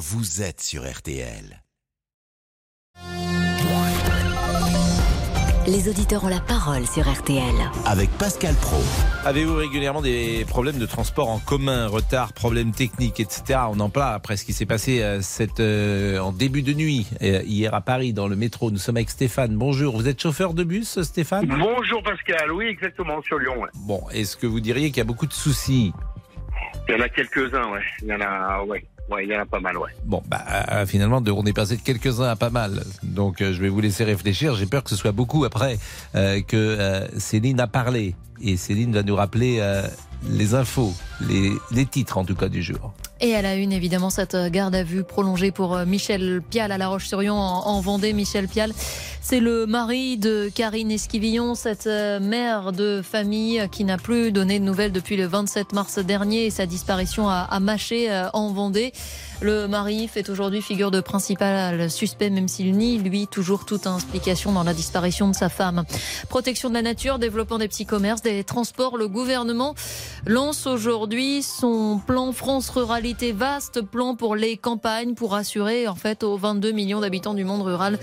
vous êtes sur RTL. Les auditeurs ont la parole sur RTL. Avec Pascal Pro. Avez-vous régulièrement des problèmes de transport en commun, retard, problèmes techniques, etc. On en parle après ce qui s'est passé euh, cette, euh, en début de nuit, euh, hier à Paris, dans le métro. Nous sommes avec Stéphane. Bonjour, vous êtes chauffeur de bus, Stéphane? Bonjour Pascal, oui exactement, sur Lyon. Ouais. Bon, est-ce que vous diriez qu'il y a beaucoup de soucis? Il y en a quelques-uns, ouais. Il y en a, ouais. Ouais, il pas mal, ouais. Bon, bah, euh, finalement, on est passé de quelques-uns à pas mal. Donc, euh, je vais vous laisser réfléchir. J'ai peur que ce soit beaucoup après euh, que Céline a parlé. Et Céline va nous rappeler les infos, les, les titres en tout cas du jour. Et à la une, évidemment, cette garde à vue prolongée pour euh, Michel Pial à La Roche-sur-Yon en, en Vendée. Michel Pial, c'est le mari de Karine Esquivillon, cette euh, mère de famille qui n'a plus donné de nouvelles depuis le 27 mars dernier et sa disparition à, euh, en Vendée. Le mari fait aujourd'hui figure de principal suspect, même s'il nie, lui, toujours toute implication dans la disparition de sa femme. Protection de la nature, développement des petits commerces, des transports. Le gouvernement lance aujourd'hui son plan France Ruralité, vaste plan pour les campagnes, pour assurer en fait aux 22 millions d'habitants du monde rural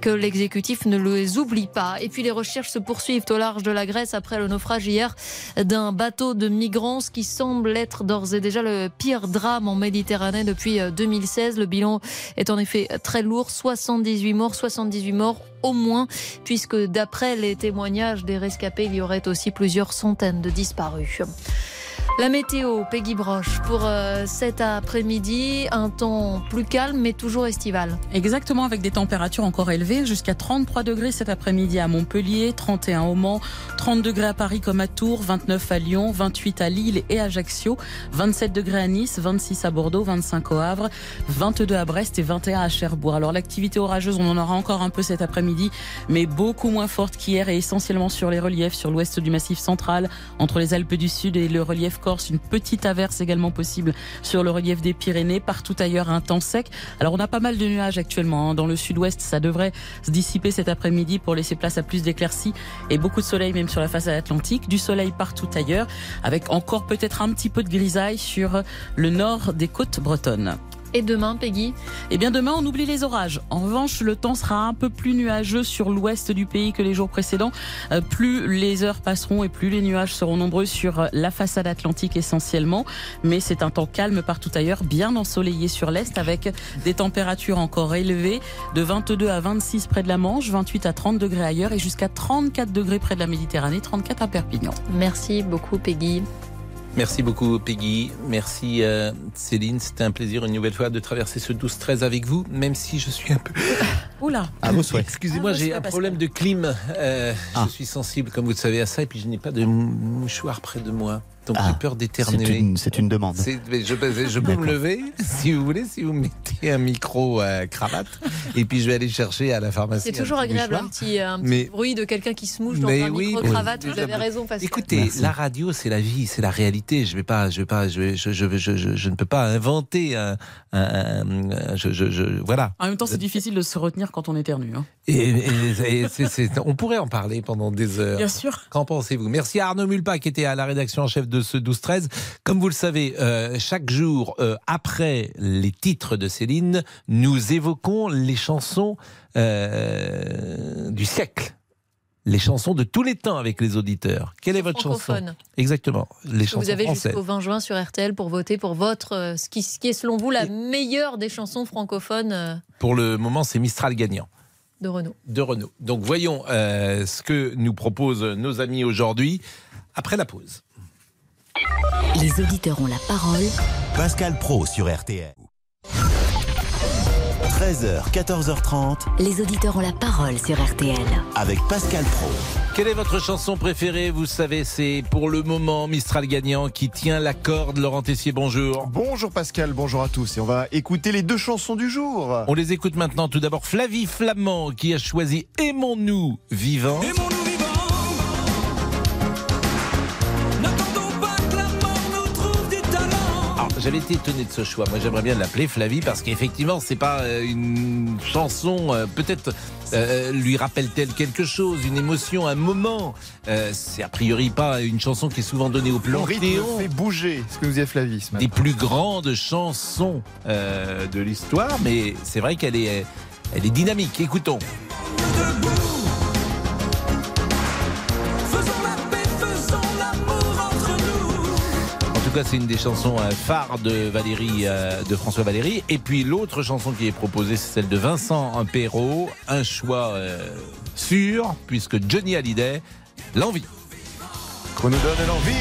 que l'exécutif ne les oublie pas. Et puis les recherches se poursuivent au large de la Grèce après le naufrage hier d'un bateau de migrants, ce qui semble être d'ores et déjà le pire drame en Méditerranée depuis euh, 2016. Le bilan est en effet très lourd, 78 morts, 78 morts au moins, puisque d'après les témoignages des rescapés, il y aurait aussi plusieurs centaines de disparus. La météo, Peggy Broche, pour euh, cet après-midi, un temps plus calme mais toujours estival. Exactement, avec des températures encore élevées, jusqu'à 33 degrés cet après-midi à Montpellier, 31 au Mans, 30 degrés à Paris comme à Tours, 29 à Lyon, 28 à Lille et Ajaccio, 27 degrés à Nice, 26 à Bordeaux, 25 au Havre, 22 à Brest et 21 à Cherbourg. Alors l'activité orageuse, on en aura encore un peu cet après-midi, mais beaucoup moins forte qu'hier et essentiellement sur les reliefs, sur l'ouest du Massif central, entre les Alpes du Sud et le relief une petite averse également possible sur le relief des Pyrénées, partout ailleurs un temps sec. Alors on a pas mal de nuages actuellement hein. dans le sud-ouest, ça devrait se dissiper cet après-midi pour laisser place à plus d'éclaircies et beaucoup de soleil même sur la façade atlantique, du soleil partout ailleurs, avec encore peut-être un petit peu de grisaille sur le nord des côtes bretonnes. Et demain, Peggy Eh bien demain, on oublie les orages. En revanche, le temps sera un peu plus nuageux sur l'ouest du pays que les jours précédents. Euh, plus les heures passeront et plus les nuages seront nombreux sur la façade atlantique essentiellement. Mais c'est un temps calme partout ailleurs, bien ensoleillé sur l'est avec des températures encore élevées de 22 à 26 près de la Manche, 28 à 30 degrés ailleurs et jusqu'à 34 degrés près de la Méditerranée, 34 à Perpignan. Merci beaucoup, Peggy. Merci beaucoup Peggy, merci euh, Céline, c'était un plaisir une nouvelle fois de traverser ce 12-13 avec vous, même si je suis un peu... Oula. À vos souhaits. Excusez-moi, Ah, j'ai un problème de clim, Euh, Ah. je suis sensible comme vous le savez à ça et puis je n'ai pas de mouchoir près de moi, donc Ah, j'ai peur C'est d'éternuer. une, c'est une demande. Je, peux- je peux me lever si vous voulez, si vous mettez un micro euh, cravate, et puis je vais aller chercher à la pharmacie. C'est toujours agréable, un petit, un petit Mais- bruit de quelqu'un qui se mouche dans un oui, micro-cravate. oui, Vous avez raison, Pascal. Écoutez, Merci. la radio, c'est la vie, c'est la réalité. Je vais pas, je vais pas, je, je, je, je, je- je ne peux pas inventer un, un- un- je, je, je- voilà. En même temps, c'est difficile de se retenir quand on éternue. Hein. Et, et- et c'est- c'est- on pourrait en parler pendant des heures. Bien sûr. Qu'en pensez-vous? Merci à Arnaud Mulpa qui était à la rédaction en chef de ce 12-13. Comme vous le savez, euh, chaque jour, euh, après les titres de Céline, nous évoquons les chansons euh, du siècle. Les chansons de tous les temps avec les auditeurs. Quelle est votre chanson. Exactement. Les chansons Vous avez jusqu'au 20 juin sur RTL pour voter pour votre, ce qui, ce qui est selon vous la meilleure des chansons francophones Pour le moment, c'est Mistral gagnant. de Renault. de Renault. Donc voyons euh, ce que nous proposent nos amis aujourd'hui après la pause. Les auditeurs ont la parole Pascal Pro sur RTL. 13h, 14h30 Les auditeurs ont la parole sur RTL. avec Pascal Pro. Quelle est votre chanson préférée? Vous savez, c'est pour le moment Mistral gagnant qui tient la corde. Laurent Tessier, bonjour. Bonjour Pascal, bonjour à tous. Et on va écouter les deux chansons du jour. On les écoute maintenant. Tout d'abord, Flavie Flamand qui a choisi Aimons-nous vivants. Aimons-nous j'avais été étonné de ce choix. Moi, j'aimerais bien l'appeler Flavie parce qu'effectivement, c'est pas euh, une chanson. euh, Peut-être euh, lui rappelle-t-elle quelque chose, une émotion, un moment? Euh, c'est a priori pas une chanson qui est souvent donnée au rythme panthéon fait bouger, ce que nous disait Flavie ce matin. des plus grandes chansons euh, de l'histoire, mais c'est vrai qu'elle est, elle est dynamique. Écoutons. Tout cas, c'est une des chansons euh, phares de Valérie, euh, de François Valéry. Et puis l'autre chanson qui est proposée, c'est celle de Vincent Perrault. Un choix euh, sûr, puisque Johnny Hallyday, l'envie. Qu'on nous donne l'envie.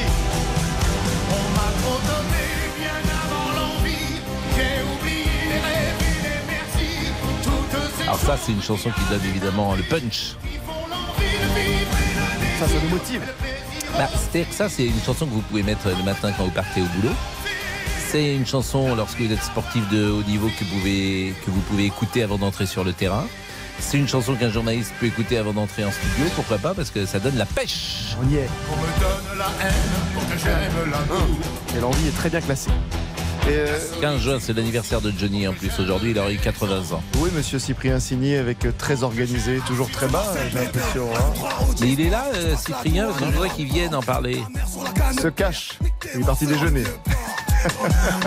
Alors ça, c'est une chanson qui donne évidemment le punch. Ça, ça nous motive. Bah, C'est-à-dire que ça, c'est une chanson que vous pouvez mettre le matin quand vous partez au boulot. C'est une chanson lorsque vous êtes sportif de haut niveau que vous pouvez, que vous pouvez écouter avant d'entrer sur le terrain. C'est une chanson qu'un journaliste peut écouter avant d'entrer en studio. Pourquoi pas Parce que ça donne la pêche. On y est. Et l'envie est très bien classée. Et, euh, 15 juin, c'est l'anniversaire de Johnny en plus. Aujourd'hui, il aurait eu 80 ans. oui, monsieur Cyprien Signé, avec euh, très organisé, toujours très bas, euh, j'ai l'impression. hein. Mais il est là, euh, Cyprien, parce que je voudrais qu'il vienne en parler. Se cache. Il est parti déjeuner.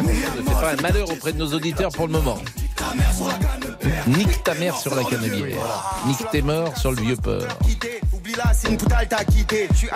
Ne fais pas un malheur auprès de nos auditeurs pour le moment. Nique ta mère sur la canebière. Nique tes morts sur le vieux port.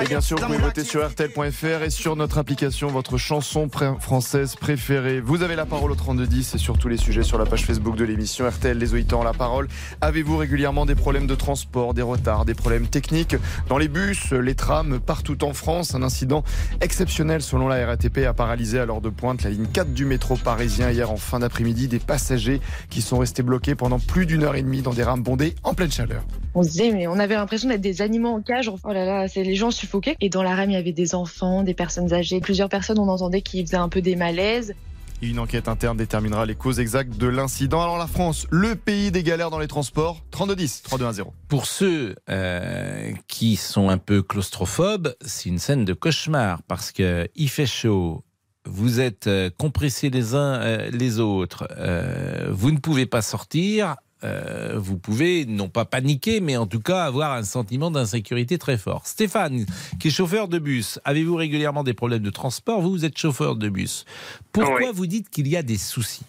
Et bien sûr, vous pouvez voter sur RTL.fr et sur notre application votre chanson pré- française préférée. Vous avez la parole au 3210 et sur tous les sujets sur la page Facebook de l'émission RTL Les ont la parole. Avez-vous régulièrement des problèmes de transport, des retards, des problèmes techniques dans les bus, les trams, partout en France? Un incident exceptionnel selon la RATP a paralysé à l'heure de pointe la ligne 4 du métro parisien hier en fin d'après-midi. Des passagers qui sont restés bloqués pendant plus d'une heure et demie dans des rames bondées en pleine chaleur. On se disait, mais on avait l'impression d'être des animaux en cage. Oh là là, c'est les gens suffoqués. Et dans la rame, il y avait des enfants, des personnes âgées. Plusieurs personnes, on entendait qui faisaient un peu des malaises. Une enquête interne déterminera les causes exactes de l'incident. Alors la France, le pays des galères dans les transports, 3210, 3210. Pour ceux euh, qui sont un peu claustrophobes, c'est une scène de cauchemar parce que il fait chaud. Vous êtes euh, compressés les uns euh, les autres. euh, vous ne pouvez pas sortir. Euh, vous pouvez non pas paniquer, mais en tout cas avoir un sentiment d'insécurité très fort. Stéphane, qui est chauffeur de bus, avez-vous régulièrement des problèmes de transport? Vous, vous êtes chauffeur de bus. Pourquoi Oui. vous dites qu'il y a des soucis?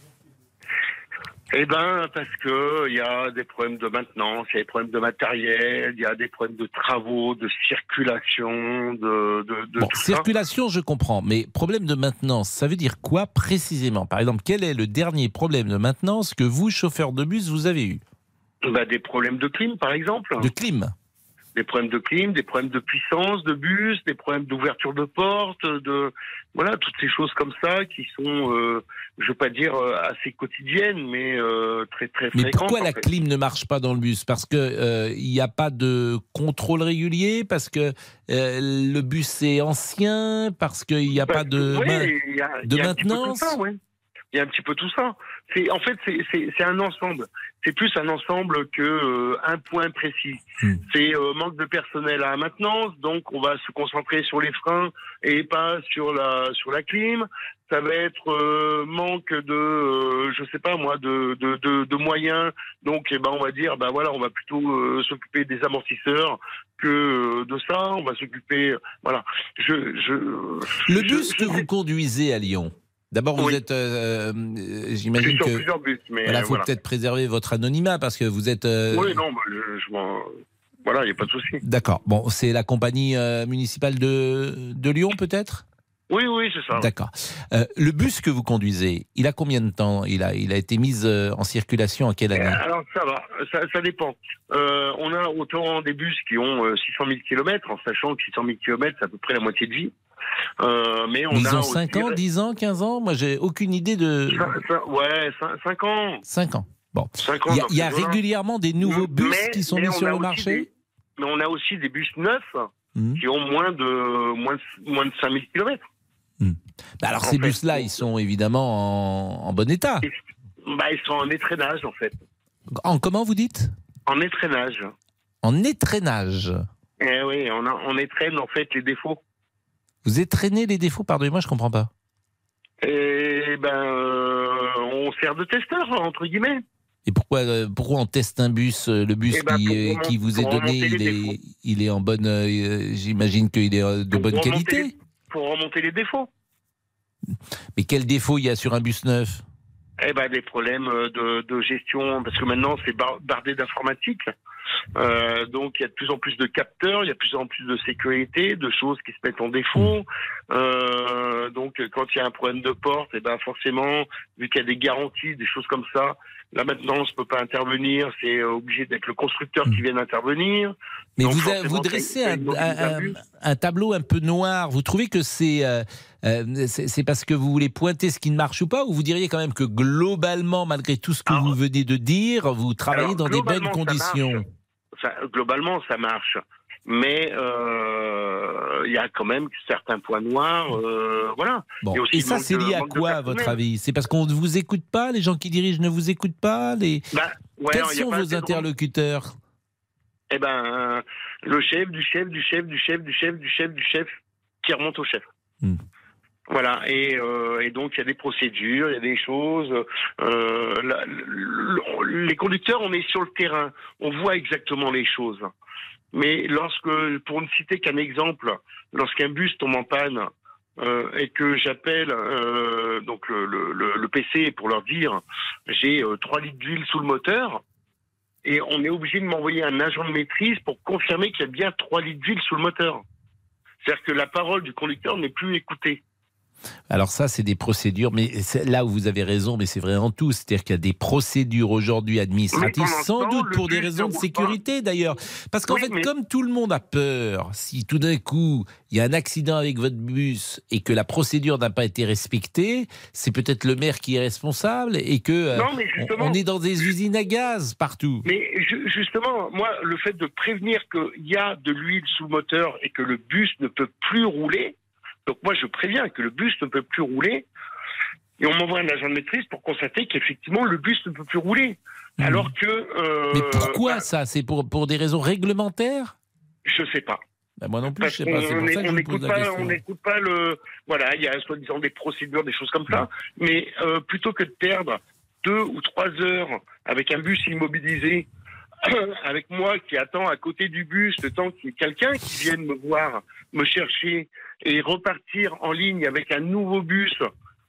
Eh ben, parce que il y a des problèmes de maintenance, il y a des problèmes de matériel, il y a des problèmes de travaux, de circulation, de, de, de Bon, tout ça. circulation, je comprends, mais problème de maintenance, ça veut dire quoi précisément? Par exemple, quel est le dernier problème de maintenance que vous, chauffeur de bus, vous avez eu? Bah, des problèmes de clim, par exemple. De clim Des problèmes de clim, des problèmes de puissance, de bus, des problèmes d'ouverture de porte, de voilà toutes ces choses comme ça qui sont, euh, je veux pas dire euh, assez quotidiennes, mais euh, très très Mais fréquentes. pourquoi en la fait. clim ne marche pas dans le bus? Parce que euh, il n'y a pas de contrôle régulier? Parce que le bus est ancien? Parce qu'il n'y a pas de... a, de maintenance? ouais. Il y a un petit peu tout ça. C'est en fait c'est un ensemble. C'est plus un ensemble que euh, un point précis. Hmm. C'est euh, manque de personnel à la maintenance, donc on va se concentrer sur les freins et pas sur la sur la clim. Ça va être euh, manque de euh, je sais pas moi de de, de, de moyens. Donc eh ben on va dire ben voilà on va plutôt euh, s'occuper des amortisseurs que euh, de ça. On va s'occuper voilà. Je je Le bus je- que vous conduisez à Lyon, d'abord vous Oui. êtes... euh, euh, J'imagine que... plusieurs bus, mais Voilà, faut voilà. peut-être préserver votre anonymat parce que vous êtes... euh, Oui, non, bah, je, je m'en- Voilà, il n'y a pas de souci. D'accord. Bon, c'est la compagnie euh, municipale de, de Lyon, peut-être? Oui, oui, c'est ça. D'accord. Euh, le bus que vous conduisez, il a combien de temps? Il a, il a été mis euh, en circulation en quelle année? Alors, ça va, ça, ça dépend. Euh, on a autant des bus qui ont euh, 600 000 km, en sachant que 600 000 km, c'est à peu près la moitié de vie. Euh, mais on Ils a ont aussi- 5 ans, 10 ans, 15 ans? Moi, j'ai aucune idée de. Ouais, 5 ans. 5 ans. Bon. 5 ans Il y a, il y a régulièrement des nouveaux bus Mais- qui sont mis sur le aussi marché? des- Mais on a aussi des bus neufs Mhm. qui ont moins de, moins de, moins de 5 000 km. Bah Alors, ces bus-là, ils sont évidemment en, en bon état. Bah, ils sont en étraînage, en fait. En comment vous dites? En étraînage. En étraînage. Eh oui, on, a, on étraîne, en fait, les défauts. Vous étraînez les défauts Pardonnez-moi, je comprends pas. Et ben, euh, on sert de testeur entre guillemets. Et pourquoi, euh, pourquoi on teste un bus euh, Le bus Eh ben, qui, euh, vous est donné, il est, défauts. il est en bonne. J'imagine qu'il est de Pour bonne qualité. Pour remonter les défauts. Mais quel défaut il y a sur un bus neuf Eh ben des problèmes euh, de, gestion parce que maintenant c'est bar- bardé d'informatique. Euh, donc il y a de plus en plus de capteurs, il y a de plus en plus de sécurité, de choses qui se mettent en défaut. Euh, donc quand il y a un problème de porte, et ben forcément vu qu'il y a des garanties, des choses comme ça, la maintenance peut pas intervenir, c'est euh, obligé d'être le constructeur qui vienne intervenir. Mais Donc, vous, vous dressez un, tableau un peu noir. Vous trouvez que c'est euh, euh, c'est parce que vous voulez pointer ce qui ne marche ou pas Ou vous diriez quand même que globalement, malgré tout ce que Alors- vous venez de dire, vous travaillez dans des bonnes conditions? Ça- globalement, ça marche. Mais euh, il y a quand même certains points noirs. euh, voilà. Bon. Il y a aussi Et ça, c'est lié à quoi, à votre avis? C'est parce qu'on ne vous écoute pas Les gens qui dirigent ne vous écoutent pas les... Bah, ouais, Quels alors, sont vos interlocuteurs? Eh ben, euh, le chef, du chef, du chef, du chef, du chef, du chef, du chef, qui remonte au chef. Hmm. Voilà, et, euh, et donc il y a des procédures, il y a des choses. euh, la- les conducteurs, on est sur le terrain, on voit exactement les choses. Mais lorsque, pour ne citer qu'un exemple, lorsqu'un bus tombe en panne euh, et que j'appelle euh, donc le, PC pour leur dire j'ai euh, 3 litres d'huile sous le moteur, et on est obligé de m'envoyer un agent de maîtrise pour confirmer qu'il y a bien 3 litres d'huile sous le moteur. C'est-à-dire que la parole du conducteur n'est plus écoutée. Alors ça, c'est des procédures, mais là où vous avez raison, mais c'est vrai en tout. C'est-à-dire qu'il y a des procédures aujourd'hui administratives, sans doute pour des raisons de sécurité d'ailleurs. Parce qu'en Oui, fait, mais- comme tout le monde a peur, si tout d'un coup il y a un accident avec votre bus et que la procédure n'a pas été respectée, c'est peut-être le maire qui est responsable et que euh, Non, on- on est dans des usines à gaz partout. Mais ju- justement, moi, le fait de prévenir qu'il y a de l'huile sous moteur et que le bus ne peut plus rouler, donc moi je préviens que le bus ne peut plus rouler, et on m'envoie un agent de maîtrise pour constater qu'effectivement le bus ne peut plus rouler. Mhm. Alors que... euh, Mais pourquoi bah, ça? C'est pour, pour des raisons réglementaires? Je sais pas. Ben, Moi non plus, Parce je sais pas. On n'écoute pas, on n'écoute pas le. Voilà, il y a soi-disant des procédures, des choses comme ça. Mais euh, plutôt que de perdre deux ou trois heures avec un bus immobilisé, avec moi qui attends à côté du bus, le temps qu'il y ait quelqu'un qui vienne me voir, me chercher et repartir en ligne avec un nouveau bus,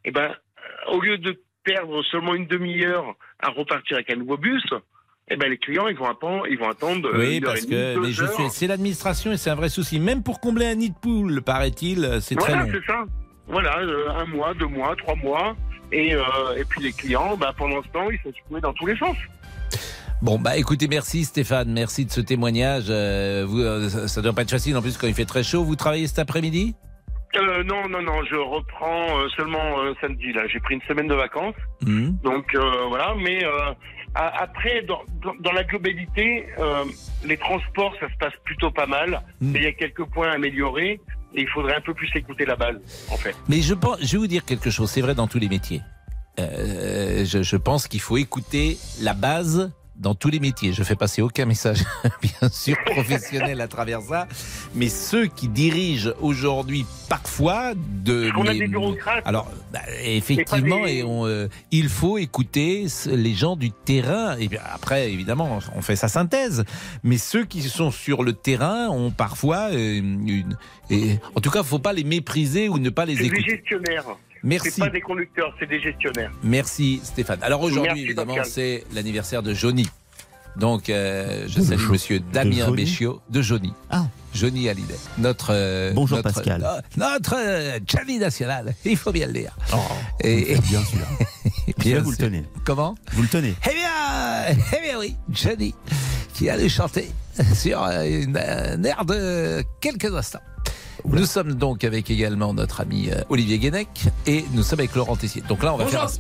eh ben, euh, au lieu de perdre seulement une demi-heure à repartir avec un nouveau bus, eh ben, les clients, ils vont attendre, ils vont attendre euh, Oui, parce que mais je c'est l'administration et c'est un vrai souci. Même pour combler un nid de poule, paraît-il, c'est très Voilà, long. c'est ça. Voilà, euh, un mois, deux mois, trois mois. Et, euh, et puis les clients, bah, pendant ce temps, ils sont secoués dans tous les sens. Bon, bah écoutez, merci Stéphane, merci de ce témoignage. Euh, vous, euh, ça, ça doit pas être facile en plus quand il fait très chaud. Vous travaillez cet après-midi? Euh, non, non, non, je reprends seulement euh, samedi. Là, j'ai pris une semaine de vacances, Mhm. donc euh, voilà. Mais après, dans, dans, dans la globalité, les transports, ça se passe plutôt pas mal. Mm. Mais il y a quelques points à améliorer. Et il faudrait un peu plus écouter la balle, en fait. Mais je, pense, je vais vous dire quelque chose, c'est vrai dans tous les métiers. Je, je pense qu'il faut écouter la base dans tous les métiers. Je fais passer aucun message, bien sûr, professionnel à travers ça. Mais ceux qui dirigent aujourd'hui, parfois, de. On a des bureaucrates. Alors, bah, effectivement, des- et on, euh, il faut écouter les gens du terrain. Et bien après, évidemment, on fait sa synthèse. Mais ceux qui sont sur le terrain ont parfois euh, une. Et, en tout cas, faut pas les mépriser ou ne pas les écouter. gestionnaires. Merci. C'est pas des conducteurs, c'est des gestionnaires. Merci Stéphane. Alors aujourd'hui, évidemment, c'est l'anniversaire de Johnny. Donc, euh, je salue Jo- Monsieur Damien Béchiot de Johnny. Ah. Johnny Hallyday. Notre. euh, Bonjour, notre- Pascal. euh, Notre euh, Johnny national. Il faut bien le dire. Oh, Et- bien sûr. Bien vous le sûr. tenez. Comment Vous le tenez. Eh bien, eh bien oui, Johnny, qui allait chanter sur euh, une, un air de quelques instants. Nous sommes donc avec également notre ami euh, Olivier Guénec et nous sommes avec Laurent Tessier. Donc là, on va Bonjour. faire.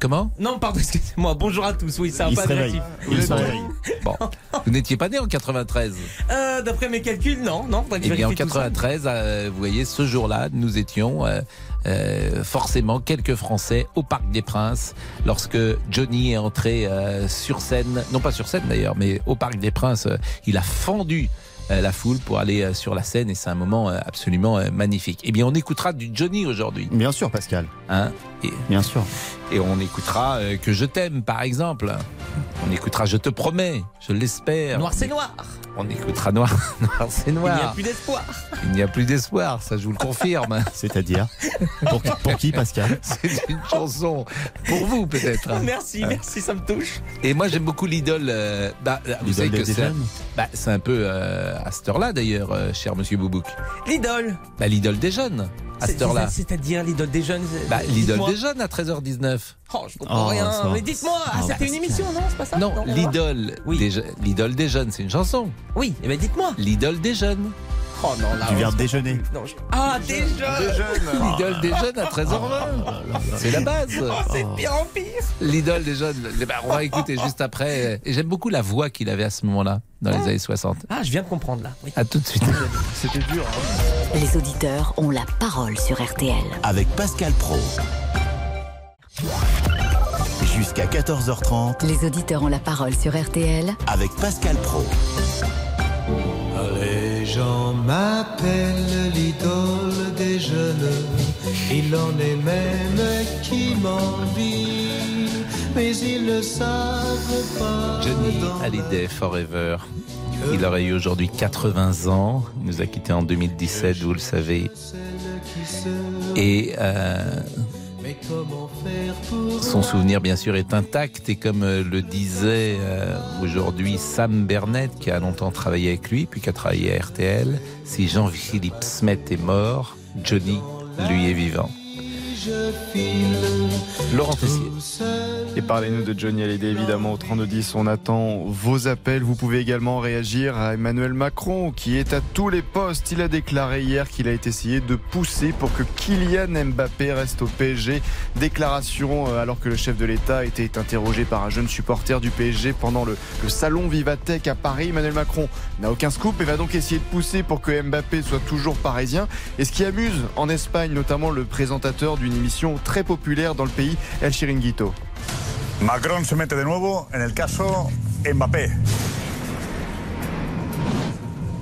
Comment? Non, pardon, excusez-moi. Bonjour à tous. Oui, c'est un Il peu se réveille. Il se Bon. réveille. Bon, vous n'étiez pas né en 93. Euh, D'après mes calculs, non, non. Eh bien, en vérifie tout ça. 93, euh, vous voyez, ce jour-là, nous étions euh, euh, forcément quelques Français au Parc des Princes lorsque Johnny est entré euh, sur scène, non pas sur scène d'ailleurs, mais au Parc des Princes, euh, il a fendu euh, la foule pour aller euh, sur la scène et c'est un moment euh, absolument euh, magnifique. Eh bien, on écoutera du Johnny aujourd'hui. Bien sûr, Pascal. Hein? Et, Bien sûr. et on écoutera euh, Que je t'aime, par exemple. On écoutera Je te promets, je l'espère. Noir c'est noir. On écoutera Noir, noir c'est Il n'y a noir. plus d'espoir. Il n'y a plus d'espoir, ça je vous le confirme. C'est-à-dire pour, pour qui, Pascal? C'est une chanson pour vous peut-être. Merci, merci, ça me touche. Et moi j'aime beaucoup l'idole. euh, bah, vous savez que c'est bah, c'est un peu euh, à cette heure-là d'ailleurs, euh, cher Monsieur Boubouk. L'idole. Bah, l'idole des jeunes à cette heure-là. c'est- C'est-à-dire l'idole des jeunes. Bah, l'idole Des jeunes à 13h19. Oh, je comprends Oh, rien. Mais dites-moi, ah, Oh, c'était une émission, non C'est pas ça Non, on va l'idole Oui. des, je- des jeunes, c'est une chanson. Oui, eh ben dites-moi. L'idole des jeunes. Oh non, là. Tu viens de déjeuner. Non, je- Ah, des jeunes. Des jeunes. L'idole des jeunes à 13h20. C'est la base. Oh, c'est de pire en pire. L'idole des jeunes. Eh ben, on va écouter juste après. Et j'aime beaucoup la voix qu'il avait à ce moment-là, dans les années 60. Ah, je viens de comprendre là. Oui. À tout de suite. C'était dur. hein. Les auditeurs ont la parole sur RTL. Avec Pascal Pro. Jusqu'à 14h30 Les auditeurs ont la parole sur RTL avec Pascal Pro. Les gens m'appellent l'idole des jeunes. Il en est même qui m'envie, mais ils ne savent pas. Johnny Hallyday Forever. Il aurait eu aujourd'hui 80 ans. Il nous a quittés en 2017, vous le savez. Et euh, son souvenir, bien sûr, est intact. Et comme euh, le disait euh, aujourd'hui Sam Bernett, qui a longtemps travaillé avec lui, puis qui a travaillé à RTL, si Jean-Philippe Smet est mort, Johnny, lui, est vivant. Je file Laurent Tessier. Et parlez-nous de Johnny Hallyday, évidemment, au 3210. On attend vos appels. Vous pouvez également réagir à Emmanuel Macron, qui est à tous les postes. Il a déclaré hier qu'il a été essayé de pousser pour que Kylian Mbappé reste au PSG. Déclaration euh, alors que le chef de l'État était interrogé par un jeune supporter du PSG pendant le, le salon Vivatech à Paris. Emmanuel Macron n'a aucun scoop et va donc essayer de pousser pour que Mbappé soit toujours parisien. Et ce qui amuse en Espagne, notamment le présentateur d'une émission très populaire dans le pays, El Chiringuito. Macron se mete de nuevo en el caso Mbappé.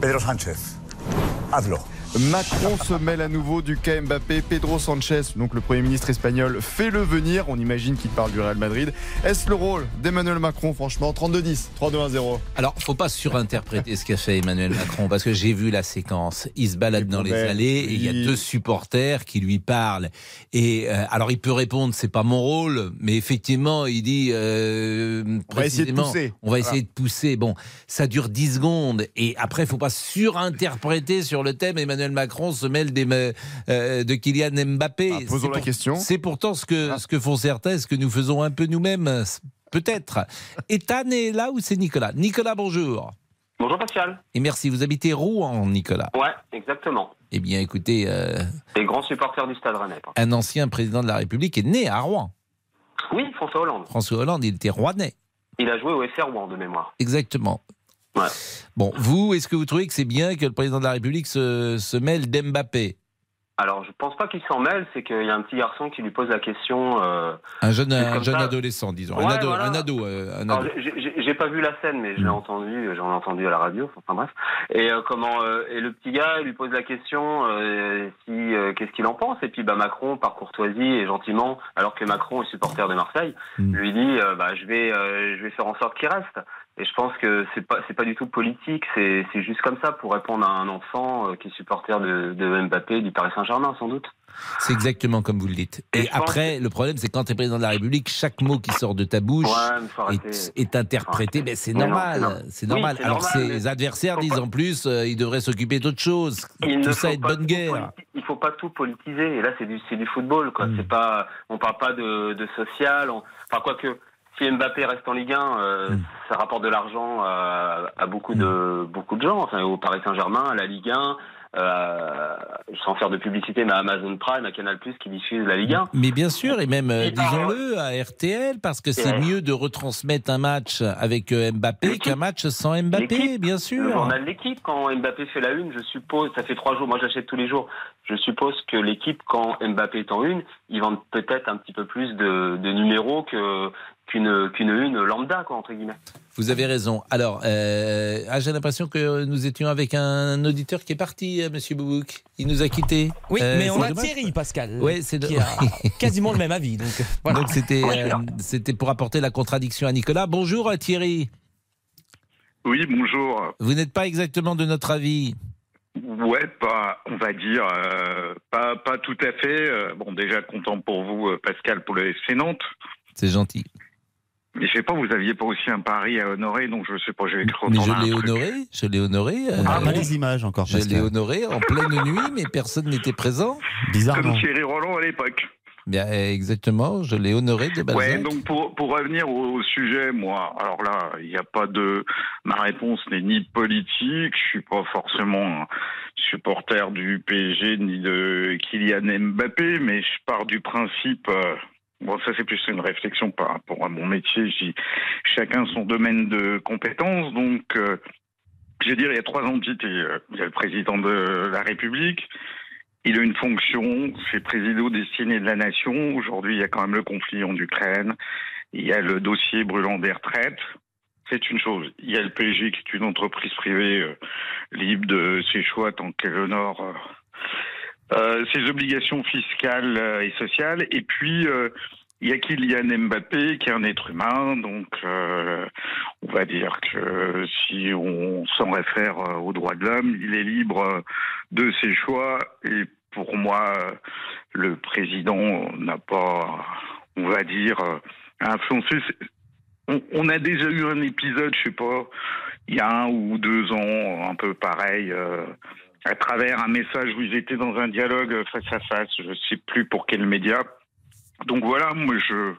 Pedro Sánchez, hazlo. Macron se mêle à nouveau du cas Mbappé. Pedro Sanchez, donc le Premier ministre espagnol, fait le venir. On imagine qu'il parle du Real Madrid. Est-ce le rôle d'Emmanuel Macron, franchement? 32-10, 32-1-0. Alors, faut pas surinterpréter ce qu'a fait Emmanuel Macron, parce que j'ai vu la séquence. Il se balade dans les allées et il y a deux supporters qui lui parlent. Et euh, alors, il peut répondre, c'est pas mon rôle, mais effectivement, il dit euh, On va essayer de précisément, pousser. On va essayer de pousser. Bon, ça dure 10 secondes et après, faut pas surinterpréter sur le thème. Emmanuel Macron se mêle des, euh, de Kylian Mbappé. Ah, posons C'est la pour- question. C'est pourtant ce que, Ah. ce que font certains, ce que nous faisons un peu nous-mêmes. Peut-être. Ethan est là ou c'est Nicolas? Nicolas, bonjour. Bonjour Pascal. Et merci. Vous habitez Rouen, Nicolas. Ouais, exactement. Eh bien, écoutez, euh, Les grands supporters du Stade Rennais. un ancien président de la République est né à Rouen. Oui, François Hollande. François Hollande, il était rouennais. Il a joué au FR Rouen de mémoire. Exactement. Ouais. Bon, vous, est-ce que vous trouvez que c'est bien que le président de la République se, se mêle d'Mbappé? Alors, je pense pas qu'il s'en mêle, c'est qu'il y a un petit garçon qui lui pose la question. euh, Un jeune, un adolescent, disons. Ouais, un ado, voilà. un ado, euh, ado. j'ai- pas vu la scène, mais je l'ai Mm. entendu, j'en ai entendu à la radio. Enfin bref. Et euh, comment Et le petit gars il lui pose la question si qu'est-ce qu'il en pense? Et puis bah Macron, par courtoisie et gentiment, alors que Macron est supporter de Marseille, Mm. lui dit bah je vais je vais faire en sorte qu'il reste. Et je pense que c'est pas c'est pas du tout politique, c'est c'est juste comme ça pour répondre à un enfant euh, qui est supporter de, de Mbappé du Paris Saint-Germain sans doute. C'est exactement comme vous le dites. Et après, le problème, c'est quand tu es président de la République, chaque mot qui sort de ta bouche Ouais, est, est interprété. Mais c'est normal. c'est normal. Oui, Alors normal, ses adversaires disent pas- en plus, euh, ils devraient s'occuper d'autre chose. Il Tout ça est de bonne guerre. Il faut pas tout politiser. Et là, c'est du, c'est du football, quoi. Mm. C'est pas, on parle pas de, de social. on- Enfin, quoique, si Mbappé reste en Ligue 1, euh, Mm. ça rapporte de l'argent à, à beaucoup de, beaucoup de gens. Enfin, au Paris Saint-Germain, à la Ligue 1, euh, sans faire de publicité, mais à Amazon Prime, à Canal+, qui diffuse la Ligue 1. Mais bien sûr, et même, euh, par- disons-le, à RTL, parce que c'est mieux de retransmettre un match avec euh, Mbappé qu'un match sans Mbappé, bien sûr. journal de l'équipe, quand Mbappé fait la une, je suppose, ça fait trois jours, moi j'achète tous les jours, je suppose que l'équipe, quand Mbappé est en une, ils vendent peut-être un petit peu plus de, de numéros que, qu'une qu'une une lambda, quoi, entre guillemets. Vous avez raison. Alors, euh, ah, j'ai l'impression que nous étions avec un auditeur qui est parti, euh, Monsieur Boubouk. Il nous a quittés. Oui, Euh, mais on a dommage. Thierry, Pascal, Ouais, c'est qui a quasiment le même avis. Donc, voilà. Donc c'était euh, c'était pour apporter la contradiction à Nicolas. Bonjour Thierry. Oui, bonjour. Vous n'êtes pas exactement de notre avis. Ouais, pas, on va dire, euh, pas, pas tout à fait. Euh, bon, déjà content pour vous, Pascal, pour le FC Nantes. C'est gentil. Mais je sais pas, vous aviez pas aussi un pari à honorer, donc je sais pas, j'ai écrit Mais je l'ai honoré, je l'ai honoré. On n'a euh, pas les images encore, Je l'ai honoré en pleine nuit, mais personne n'était présent. Bizarrement. Comme Thierry Roland à l'époque. Bien, exactement, je l'ai honoré de Balzac. Ouais, donc pour, pour revenir au, au sujet, moi, alors là, il n'y a pas de. Ma réponse n'est ni politique, je suis pas forcément un supporter du PSG ni de Kylian Mbappé, mais je pars du principe. euh, bon, ça c'est plus une réflexion par rapport à mon métier. Chacun son domaine de compétences, donc. euh, je veux dire, il y a trois entités. Euh, Il y a le président de la République, il a une fonction, c'est président destiné de la nation. Aujourd'hui, il y a quand même le conflit en Ukraine. Il y a le dossier brûlant des retraites. C'est une chose. Il y a le PSG qui est une entreprise privée euh, libre de ses choix tant qu'elle honore euh, ses obligations fiscales euh, et sociales. Et puis, euh, il y a Kylian Mbappé qui est un être humain. Donc, euh, on va dire que si on s'en réfère euh, aux droits de l'homme, il est libre de ses choix. Et pour moi, le président n'a pas, on va dire, influencé. On, on a déjà eu un épisode, je sais pas, il y a un ou deux ans, un peu pareil, euh, à travers un message où ils étaient dans un dialogue face à face. Je sais plus pour quel média. Donc voilà, moi je,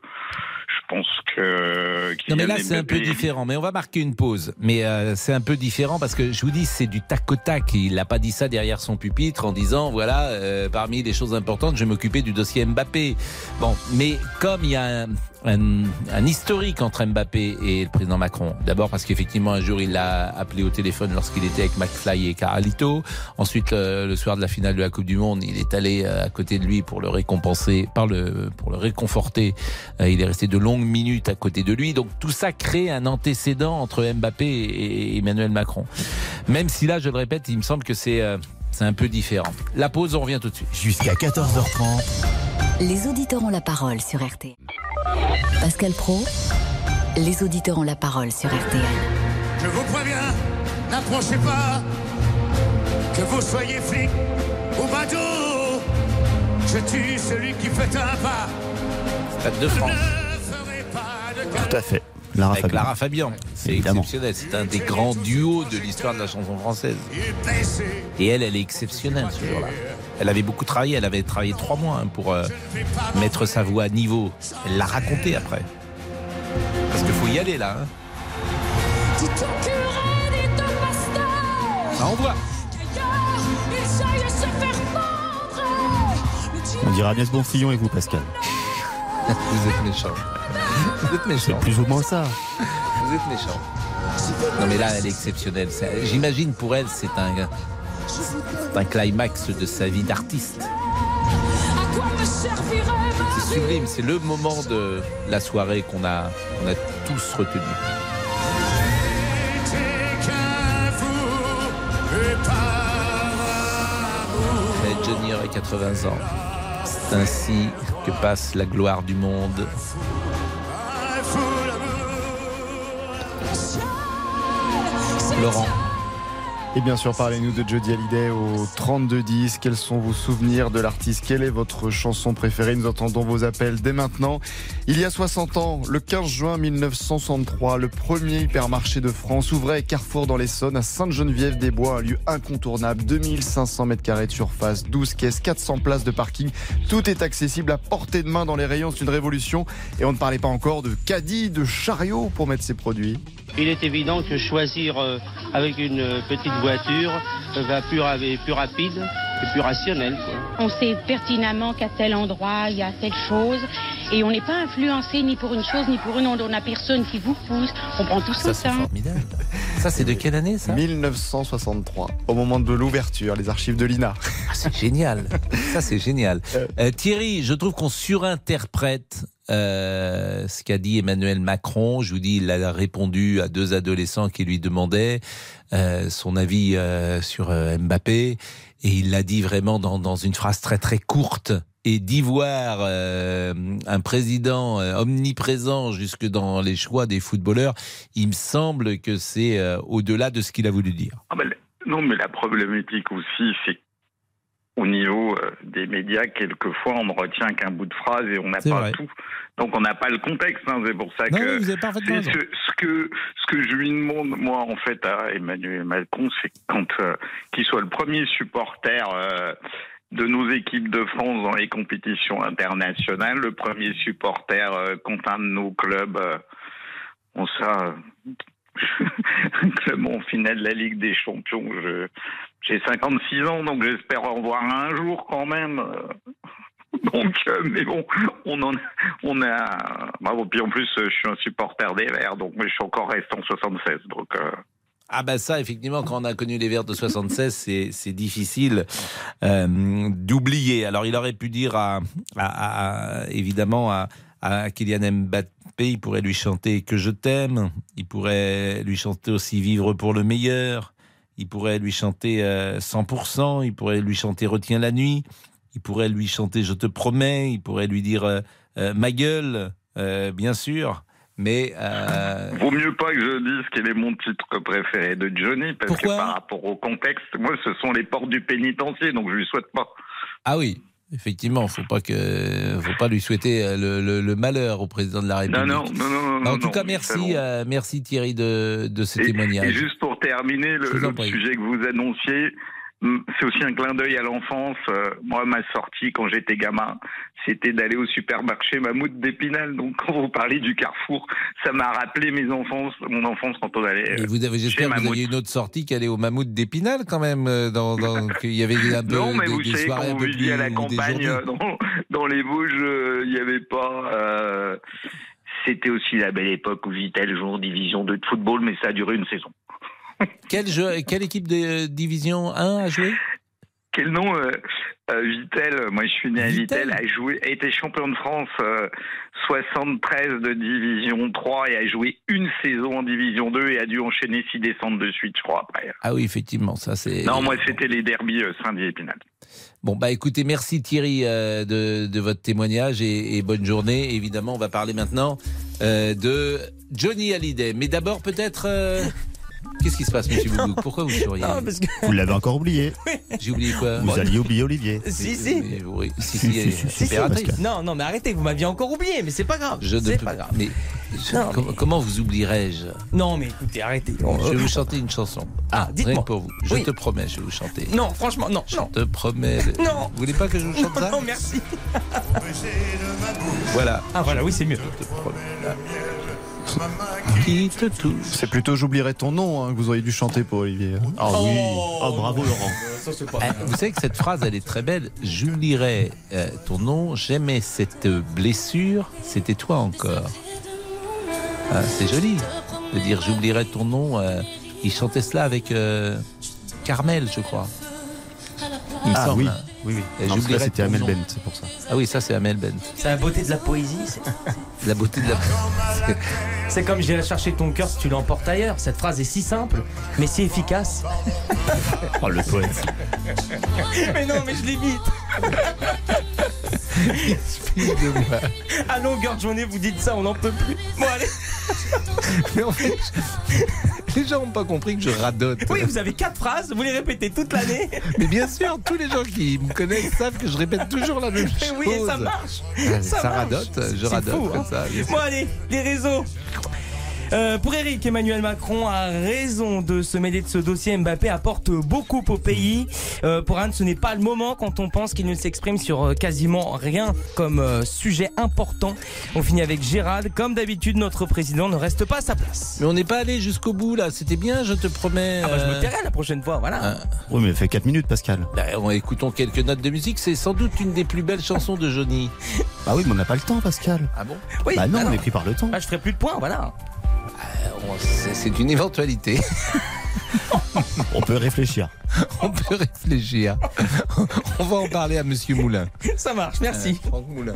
je pense que. Non mais là c'est un peu différent, mais on va marquer une pause. Mais euh, c'est un peu différent parce que je vous dis c'est du tac au tac. Il n'a pas dit ça derrière son pupitre en disant voilà euh, parmi les choses importantes je vais m'occuper du dossier Mbappé. Bon, mais comme il y a un, un- un historique entre Mbappé et le président Macron. D'abord parce qu'effectivement un jour il l'a appelé au téléphone lorsqu'il était avec McFly et Carlito. Ensuite le, le soir de la finale de la Coupe du Monde il est allé euh, à côté de lui pour le récompenser, par le pour le réconforter. Euh, il est resté de longues minutes à côté de lui. Donc tout ça crée un antécédent entre Mbappé et Emmanuel Macron. Même si là, je le répète, il me semble que c'est euh, c'est un peu différent. La pause, on revient tout de suite. Jusqu'à 14h30. Les auditeurs ont la parole sur RTL. Pascal Pro, les auditeurs ont la parole sur RTL. Je vous préviens, n'approchez pas. Que vous soyez flic ou bateau, je tue celui qui fait un pas. Stade de France. Tout à fait. Lara Avec Fabian. Lara Fabian. C'est exceptionnel. C'est un des grands duos de l'histoire de la chanson française. Et elle, elle est exceptionnelle ce jour-là. Elle avait beaucoup travaillé. Elle avait travaillé trois mois hein, pour euh, mettre sa voix à niveau. Elle l'a raconté après. Parce qu'il faut y aller là. hein. Ça envoie. On dirait Agnès Bonfillon et vous, Pascal. Vous êtes méchant. Vous êtes méchant. C'est plus ou moins ça. Vous êtes méchant. Non mais là, elle est exceptionnelle. J'imagine pour elle, c'est un, un climax de sa vie d'artiste. C'est sublime. C'est le moment de la soirée qu'on a, qu'on a tous retenu. Mais Johnny aurait 80 ans. C'est ainsi que passe la gloire du monde. Laurent. Et bien sûr, parlez-nous de Jodie Hallyday au 3210. Quels sont vos souvenirs de l'artiste? Quelle est votre chanson préférée? Nous entendons vos appels dès maintenant. Il y a 60 ans, le 15 juin 1963, le premier hypermarché de France ouvrait Carrefour dans l'Essonne à Sainte-Geneviève-des-Bois, un lieu incontournable. 2500 mètres carrés de surface, 12 caisses, 400 places de parking. Tout est accessible à portée de main dans les rayons. C'est une révolution. Et on ne parlait pas encore de caddie, de chariot pour mettre ses produits. Il est évident que choisir euh, avec une euh, petite voiture euh, va plus, ra- plus rapide et plus rationnel. quoi. On sait pertinemment qu'à tel endroit, il y a telle chose. Et on n'est pas influencé ni pour une chose ni pour une autre. On n'a personne qui vous pousse. On prend tout son temps. Ça, c'est de quelle année ça? 1963, au moment de l'ouverture, les archives de l'INA. Ah, c'est génial. Ça, c'est génial. Euh, Thierry, je trouve qu'on surinterprète euh, ce qu'a dit Emmanuel Macron. Je vous dis, il a répondu à deux adolescents qui lui demandaient euh, son avis euh, sur euh, Mbappé. Et il l'a dit vraiment dans, dans une phrase très très courte. Et d'y voir euh, un président euh, omniprésent jusque dans les choix des footballeurs, il me semble que c'est euh, au-delà de ce qu'il a voulu dire. Ah non, mais la problématique aussi, c'est au niveau euh, des médias, quelquefois, on ne retient qu'un bout de phrase et on n'a pas vrai. tout. Donc, on n'a pas le contexte. hein, c'est pour ça Non, que c'est ce, ce que ce que je lui demande, moi, en fait, à Emmanuel Macron, c'est quand euh, qu'il soit le premier supporter. euh, de nos équipes de France dans les compétitions internationales, le premier supporter euh, contre un de nos clubs, euh, on ça, club en finale de la Ligue des Champions. J'ai 56 ans, donc j'espère en voir un jour quand même. Donc, euh, mais bon, on en, on a. Bravo. Puis en plus, je suis un supporter des Verts, donc je suis encore resté en 76. Donc, euh, Ah ben ça, effectivement, quand on a connu les Verts de 76, c'est difficile euh, d'oublier. Alors il aurait pu dire à- évidemment à, à Kylian Mbappé, il pourrait lui chanter que je t'aime. Il pourrait lui chanter aussi vivre pour le meilleur. Il pourrait lui chanter euh, 100%. Il pourrait lui chanter retiens la nuit. Il pourrait lui chanter je te promets. Il pourrait lui dire euh, euh, ma gueule, euh, bien sûr. Mais euh, vaut mieux pas que je dise quel est mon titre préféré de Johnny, parce que par rapport au contexte, moi, ce sont les portes du pénitencier, donc je lui souhaite pas. Ah oui, effectivement, faut pas que, faut pas lui souhaiter euh, le, le- le malheur au président de la République. Non, non, non, non, non. en tout non, cas, merci, euh, merci Thierry de, de ce Et, témoignage. et juste pour terminer, le, sujet que vous annonciez, c'est aussi un clin d'œil à l'enfance. Euh, Moi, ma sortie quand j'étais gamin, c'était d'aller au supermarché Mammouth d'Épinal. Donc, quand vous parlez du Carrefour, ça m'a rappelé mes enfances, mon enfance quand on allait. Et vous avez, chez j'espère que vous aviez une autre sortie qui allait au Mammouth d'Épinal quand même, euh, dans, dans- qu'il y avait un peu Non, mais des, vous des savez, quand vous viviez à la campagne, euh, dans, dans les Vosges, euh, il n'y avait pas. euh, C'était aussi la belle époque où Vitel jouait en division 2 de football, mais ça a duré une saison. Quel jeu, quelle équipe de euh, division 1 a joué? Quel nom euh, euh, Vitel, moi je suis né à Vitel, a joué, a été champion de France euh, 73 de division 3 et a joué une saison en division 2 et a dû enchaîner six descentes de suite, je crois, après. Ah oui, effectivement, ça c'est. Non, moi c'était les derbies euh, Saint-Dié-Épinal. Bon, bah écoutez, merci Thierry euh, de, de votre témoignage et, et bonne journée. Évidemment, on va parler maintenant euh, de Johnny Hallyday. Mais d'abord, peut-être. euh, Qu'est-ce qui se passe, monsieur Boubouk Pourquoi vous souriez Non, parce que- Vous l'avez encore oublié. J'ai oublié quoi Vous alliez oublier Olivier. Si, si. Oui, si, Si, si, si, si, si, impératrice. Pascal. Non, non, mais arrêtez, vous m'aviez encore oublié, mais c'est pas grave. Je ne c'est peux pas grave. Mais, je- Non, com- comment vous oublierez-je Non, mais écoutez, arrêtez. Je vais vous chanter une chanson. Ah, Rien dites-moi. pour vous. Je Oui. te promets, je vais vous chanter. Non, franchement, non, Je non. te promets. Non. Vous voulez pas que je vous chante ça Non, merci. Voilà. Ah, voilà, oui, c'est mieux. Je te promets. là. C'est plutôt J'oublierai ton nom hein, que vous auriez dû chanter pour Olivier. Ah oui. Oh, bravo Laurent. Ça, c'est pas. Eh, Vous savez que cette phrase, elle est très belle. J'oublierai euh, ton nom, j'aimais cette blessure, c'était toi encore. Ah, c'est joli de dire j'oublierai ton nom. euh, il chantait cela avec euh, Carmel, je crois. Il me Ah semble. oui. Oui, oui. Et Non, j'oublierai ça, c'était Amel. Bent, c'est pour ça. Ah oui, ça c'est Amel Bent. C'est la beauté de la poésie. c'est- La beauté de la. C'est comme j'irai chercher ton cœur si tu l'emportes ailleurs. Cette phrase est si simple, mais si efficace. Oh, le poète. mais non, mais je l'imite. Excuse-moi. À longueur de journée, vous dites ça, on n'en peut plus. Bon, allez. Mais en fait, les gens n'ont pas compris que je radote. Oui, vous avez quatre phrases, vous les répétez toute l'année. Mais bien sûr, tous les gens qui me connaissent savent que je répète toujours la même Mais chose. oui, et ça marche. Ça ça marche. radote, je radote fou, comme hein. ça. sûr. Bon, allez, les réseaux. Euh, pour Eric, Emmanuel Macron a raison de se mêler de ce dossier. Mbappé apporte beaucoup au pays. Euh, pour Anne, ce n'est pas le moment quand on pense qu'il ne s'exprime sur euh, quasiment rien comme euh, sujet important. On finit avec Gérald. Comme d'habitude, notre président ne reste pas à sa place. Mais on n'est pas allé jusqu'au bout là, c'était bien, je te promets. Ah bah, je me tairai la prochaine fois, voilà. euh, Oui, mais fait 4 minutes, Pascal. bah, on- écoutons quelques notes de musique, c'est sans doute une des plus belles chansons de Johnny. Ah oui, mais on n'a pas le temps, Pascal. Ah bon? Oui, Bah non, bah on est pris par le temps. Ah, je ferai plus de points, voilà. C'est une éventualité. On peut réfléchir. On peut réfléchir. On va en parler à Monsieur Moulin. Ça marche, merci. Euh, Franck Moulin.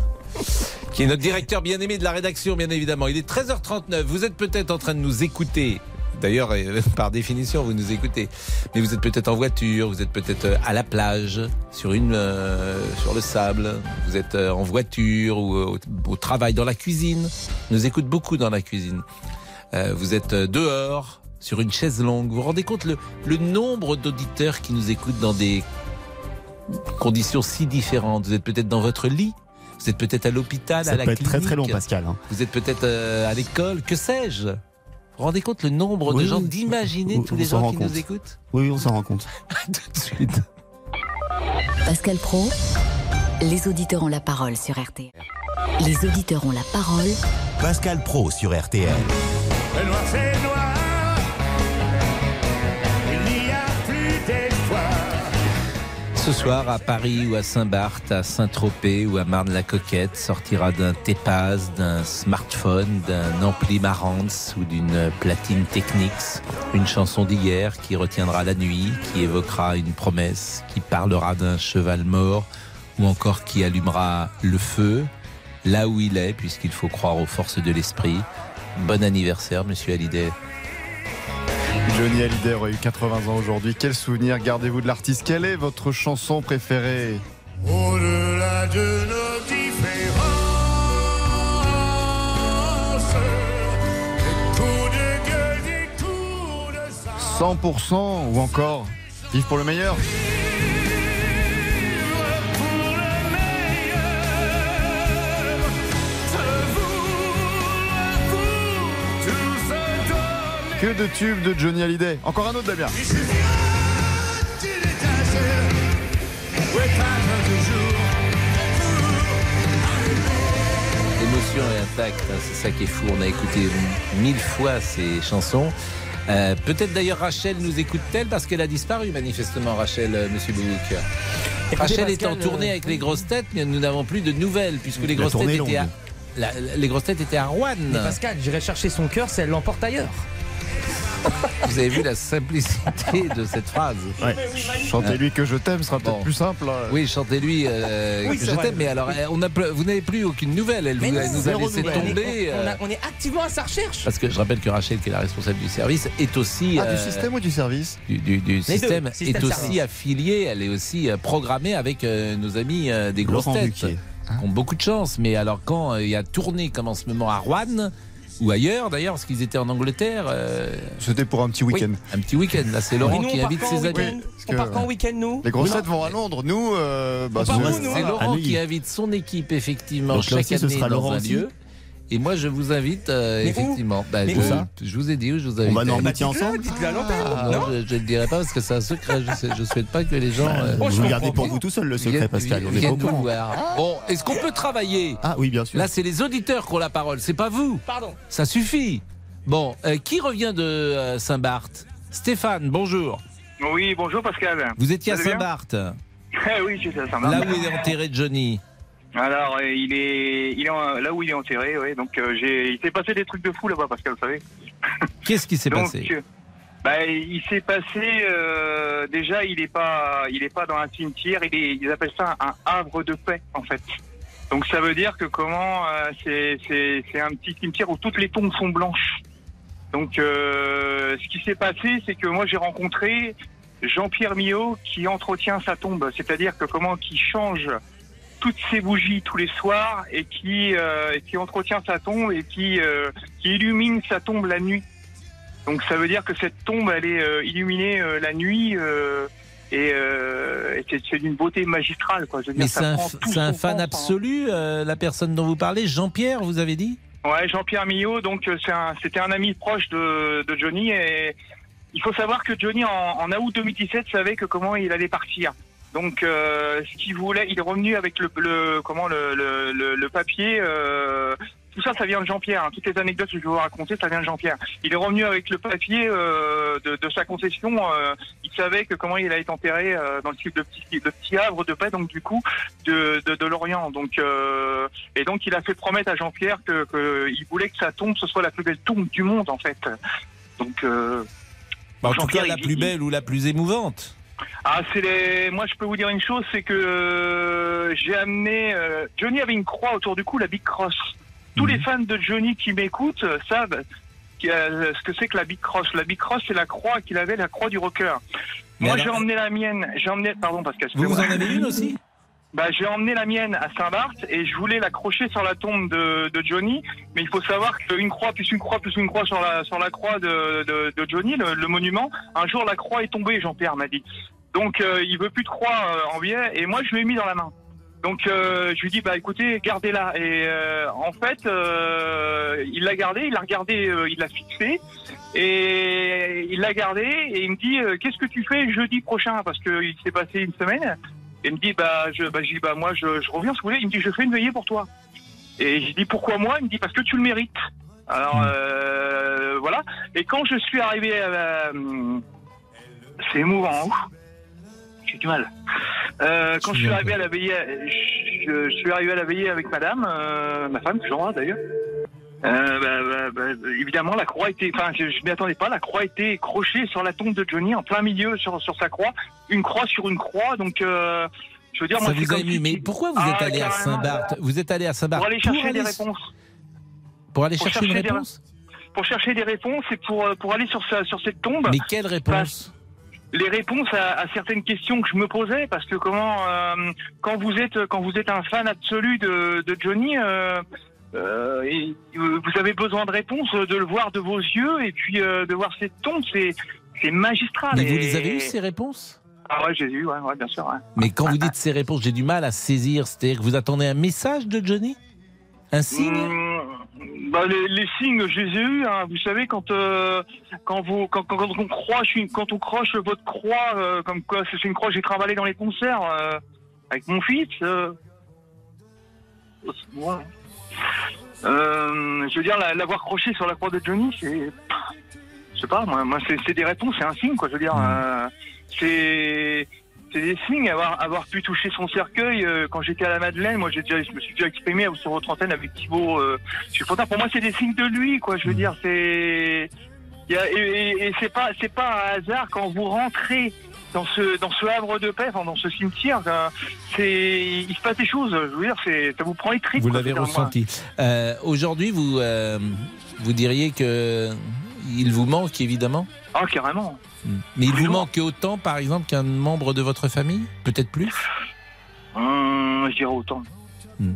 Qui est notre directeur bien aimé de la rédaction, bien évidemment. Il est 13h39. Vous êtes peut-être en train de nous écouter. D'ailleurs, euh, par définition, vous nous écoutez. Mais vous êtes peut-être en voiture, vous êtes peut-être euh, à la plage, sur une, euh, sur le sable. Vous êtes en voiture ou au, au travail, dans la cuisine. On nous écoute beaucoup dans la cuisine. Euh, vous êtes euh, dehors, sur une chaise longue. Vous vous rendez compte le, le nombre d'auditeurs qui nous écoutent dans des conditions si différentes? Vous êtes peut-être dans votre lit. Vous êtes peut-être à l'hôpital, Ça à la peut être clinique. très très long, Pascal. hein. Vous êtes peut-être euh, à l'école, que sais-je? Vous vous rendez compte le nombre de gens d'imaginer tous les gens qui compte. nous écoutent? Oui, oui, on s'en rend compte. Tout de suite. Pascal Pro, les auditeurs ont la parole sur RTL. Les auditeurs ont la parole. Pascal Pro sur RTL. Ce soir, à Paris ou à Saint-Barth, à Saint-Tropez ou à Marne-la-Coquette, sortira d'un Tepaz, d'un smartphone, d'un ampli Marantz ou d'une platine Technics, une chanson d'hier qui retiendra la nuit, qui évoquera une promesse, qui parlera d'un cheval mort ou encore qui allumera le feu. Là où il est, puisqu'il faut croire aux forces de l'esprit. Bon anniversaire, monsieur Hallyday. Johnny Hallyday aurait eu 80 ans aujourd'hui. Quel souvenir gardez-vous de l'artiste? Quelle est votre chanson préférée? Au-delà de nos différences, des coups de gueule, des coups de sang. 100% ou encore Vive pour le meilleur Que de tubes de Johnny Hallyday. Encore un autre Damien. L'émotion est intacte, hein, c'est ça qui est fou. On a écouté mille fois ces chansons. Euh, Peut-être d'ailleurs Rachel nous écoute-t-elle parce qu'elle a disparu manifestement, Rachel, euh, Monsieur Boulouk. Rachel est en Pascal, tournée euh, avec les grosses têtes, mais nous n'avons plus de nouvelles puisque les grosses têtes étaient à, la- les grosses têtes étaient à Rouen. Mais Pascal, j'irai chercher son cœur si elle l'emporte ailleurs. Vous avez vu la simplicité de cette phrase. Ouais. Chantez-lui que je t'aime sera peut-être Bon. plus simple. hein. Oui, chantez-lui euh, Oui, que je t'aime, mais alors on a, ple- vous n'avez plus aucune nouvelle. Elle, vous- non, elle nous a laissé nouvelle. tomber. On, euh, a- on est activement à sa recherche. Parce que je rappelle que Rachel, qui est la responsable du service, est aussi. Ah, du euh, système ou du service du, du- du deux, système, système est aussi service. affiliée, elle est aussi programmée avec euh, nos amis euh, des grosses Laurent têtes, qui ont beaucoup de chance. Mais alors quand euh, il y a tournée comme en ce moment à Rouen, ou ailleurs d'ailleurs, parce qu'ils étaient en Angleterre, euh, C'était pour un petit week-end. un petit week-end. Là, c'est Laurent nous, qui invite ses amis. On part quand en week-end, nous Les grossettes vont à Londres. Nous, euh, bah, C'est Laurent qui invite son équipe effectivement chaque aussi, ce année sera dans Laurent un aussi lieu. Et moi, je vous invite euh, effectivement. Bah, je, où ça je vous ai dit où je vous On invite. va Normandie Dites-le, ensemble Dites-le à l'antenne. Ah, non je, je ne le dirai pas parce que c'est un secret. Je, je souhaite pas que les gens. euh, Oh, je Vous le comprends gardez pour vous tout seul le secret, Pascal. On est pas au nous voir. Bon, est-ce qu'on peut travailler? Ah oui, bien sûr. Là, c'est les auditeurs qui ont la parole. C'est pas vous. Pardon. Ça suffit. Bon, euh, qui revient de euh, Saint-Barth? Stéphane, bonjour. Oui, bonjour Pascal. Vous étiez à Saint-Barth, oui, j'étais à Saint-Marc. là où est enterré Johnny. Alors, euh, il est, il est en- là où il est enterré, oui. Donc, euh, j'ai, il s'est passé des trucs de fou là-bas, Pascal, vous savez. Qu'est-ce qui s'est Donc, passé? euh, bah, il s'est passé. euh, déjà, il est pas, il est pas dans un cimetière. Il est, ils appellent ça un havre de paix, en fait. Donc, ça veut dire que comment, euh, c'est, c'est, c'est un petit cimetière où toutes les tombes sont blanches. Donc, euh, ce qui s'est passé, c'est que moi, j'ai rencontré Jean-Pierre Millot qui entretient sa tombe. C'est-à-dire que comment, qui change toutes ses bougies tous les soirs et qui euh, qui entretient sa tombe et qui euh, qui illumine sa tombe la nuit. Donc ça veut dire que cette tombe elle est euh, illuminée la nuit et, et c'est- d'une beauté magistrale quoi. Je veux dire, Mais c'est un, fan hein. absolu, la personne dont vous parlez, Jean-Pierre, vous avez dit? Ouais, Jean-Pierre Millot, donc un- c'était un ami proche de, de Johnny et il faut savoir que Johnny en, en août 2017 savait que comment il allait partir. Donc euh, ce qu'il voulait, il est revenu avec le, le comment le, le, le, papier, euh, tout ça, ça vient de Jean-Pierre. hein. Toutes les anecdotes que je vais vous raconter, ça vient de Jean-Pierre. Il est revenu avec le papier euh, de, de sa concession. euh, il savait que comment il allait être enterré euh, dans le site de petit, de petit Havre de paix, donc du coup de, de, de Lorient. Donc euh, et donc il a fait promettre à Jean-Pierre que, que il voulait que sa tombe ce soit la plus belle tombe du monde en fait. Donc euh, Bah, en tout Jean-Pierre, cas, la il- plus belle ou la plus émouvante. Ah, c'est les. Moi, je peux vous dire une chose, c'est que euh, j'ai amené. euh, Johnny avait une croix autour du cou, la Big Cross. Tous les fans de Johnny qui m'écoutent savent euh, ce que c'est que la Big Cross. La Big Cross, c'est la croix qu'il avait, la croix du rocker. Mais Moi, alors- j'ai emmené la mienne. J'ai emmené. Pardon, Pascal. Vous, vous en avez une aussi? Bah, j'ai emmené la mienne à Saint-Barth et je voulais l'accrocher sur la tombe de, de Johnny. Mais il faut savoir qu'une croix plus une croix plus une croix sur la, sur la croix de, de, de Johnny, le, le monument, un jour la croix est tombée, Jean-Pierre m'a dit. Donc euh, il veut plus de croix euh, en biais et moi je lui ai mis dans la main. Donc euh, je lui dis bah écoutez gardez-la et euh, en fait euh, il l'a gardé, il l'a regardé, euh, il l'a fixé et il l'a gardé et il me dit qu'est-ce que tu fais jeudi prochain? Parce que il s'est passé une semaine il me dit bah je bah, je dis bah moi je, je reviens si vous voulez. Il me dit je fais une veillée pour toi. Et je dis pourquoi moi? Il me dit parce que tu le mérites. Alors euh, voilà. Et quand je suis arrivé à la- c'est émouvant ouf. j'ai du mal. Euh, quand je suis arrivé à la veillée je, je suis arrivé à la veillée avec madame euh, ma femme que j'embrasse d'ailleurs euh, bah, bah, bah, évidemment, la croix était, enfin, je, m'y attendais pas. La croix était crochée sur la tombe de Johnny, en plein milieu, sur, sur sa croix, une croix sur une croix. Donc, euh, je veux dire, Ça moi, vous a ému. Mais pourquoi vous Ah, êtes allé à. Saint-Barth? Vous êtes allé à Saint-Barth Pour aller chercher des aller- réponses. Pour aller Pour chercher une chercher des réponse? Pour chercher des réponses et pour euh, pour aller sur sa, sur cette tombe. Mais quelle réponse? les réponses à, à certaines questions que je me posais parce que comment euh, quand vous êtes quand vous êtes un fan absolu de, de Johnny euh, euh, et, euh, vous avez besoin de réponses de le voir de vos yeux et puis euh, de voir cette tombe c'est magistral Mais vous les avez eu ces réponses? Ah ouais j'ai eu ouais, ouais bien sûr ouais. Mais quand vous dites ces réponses, j'ai du mal à saisir. C'est-à-dire que vous attendez un message de Johnny? Un signe? Mmh, bah, les, les signes, je les ai eus. hein. Vous savez, quand euh, quand vous quand, quand, quand on croche quand on croche votre croix, euh, comme quoi c'est une croix que j'ai travaillé dans les concerts euh, avec mon fils. Euh. Euh, je veux dire, la- l'avoir croché sur la croix de Johnny, c'est, je sais pas, moi, moi c'est des réponses, c'est un signe, quoi. Je veux dire, euh, c'est c'est des signes. Avoir, avoir pu toucher son cercueil euh, quand j'étais à la Madeleine, moi j'ai déjà, je me suis déjà exprimé sur votre antenne avec Thibaut. Je suis content. Pour moi, c'est des signes de lui, quoi. Je veux dire, c'est et, et- et c'est pas c'est pas un hasard quand vous rentrez dans ce dans ce havre de paix, enfin, dans ce cimetière. C'est il se passe des choses. Je veux dire, c'est ça vous prend les tripes. Vous l'avez ressenti. Euh, Aujourd'hui, vous, euh, vous diriez que il vous manque évidemment Ah carrément. Mais il vous manque autant, par exemple, qu'un membre de votre famille? Peut-être plus? Hum, je dirais autant.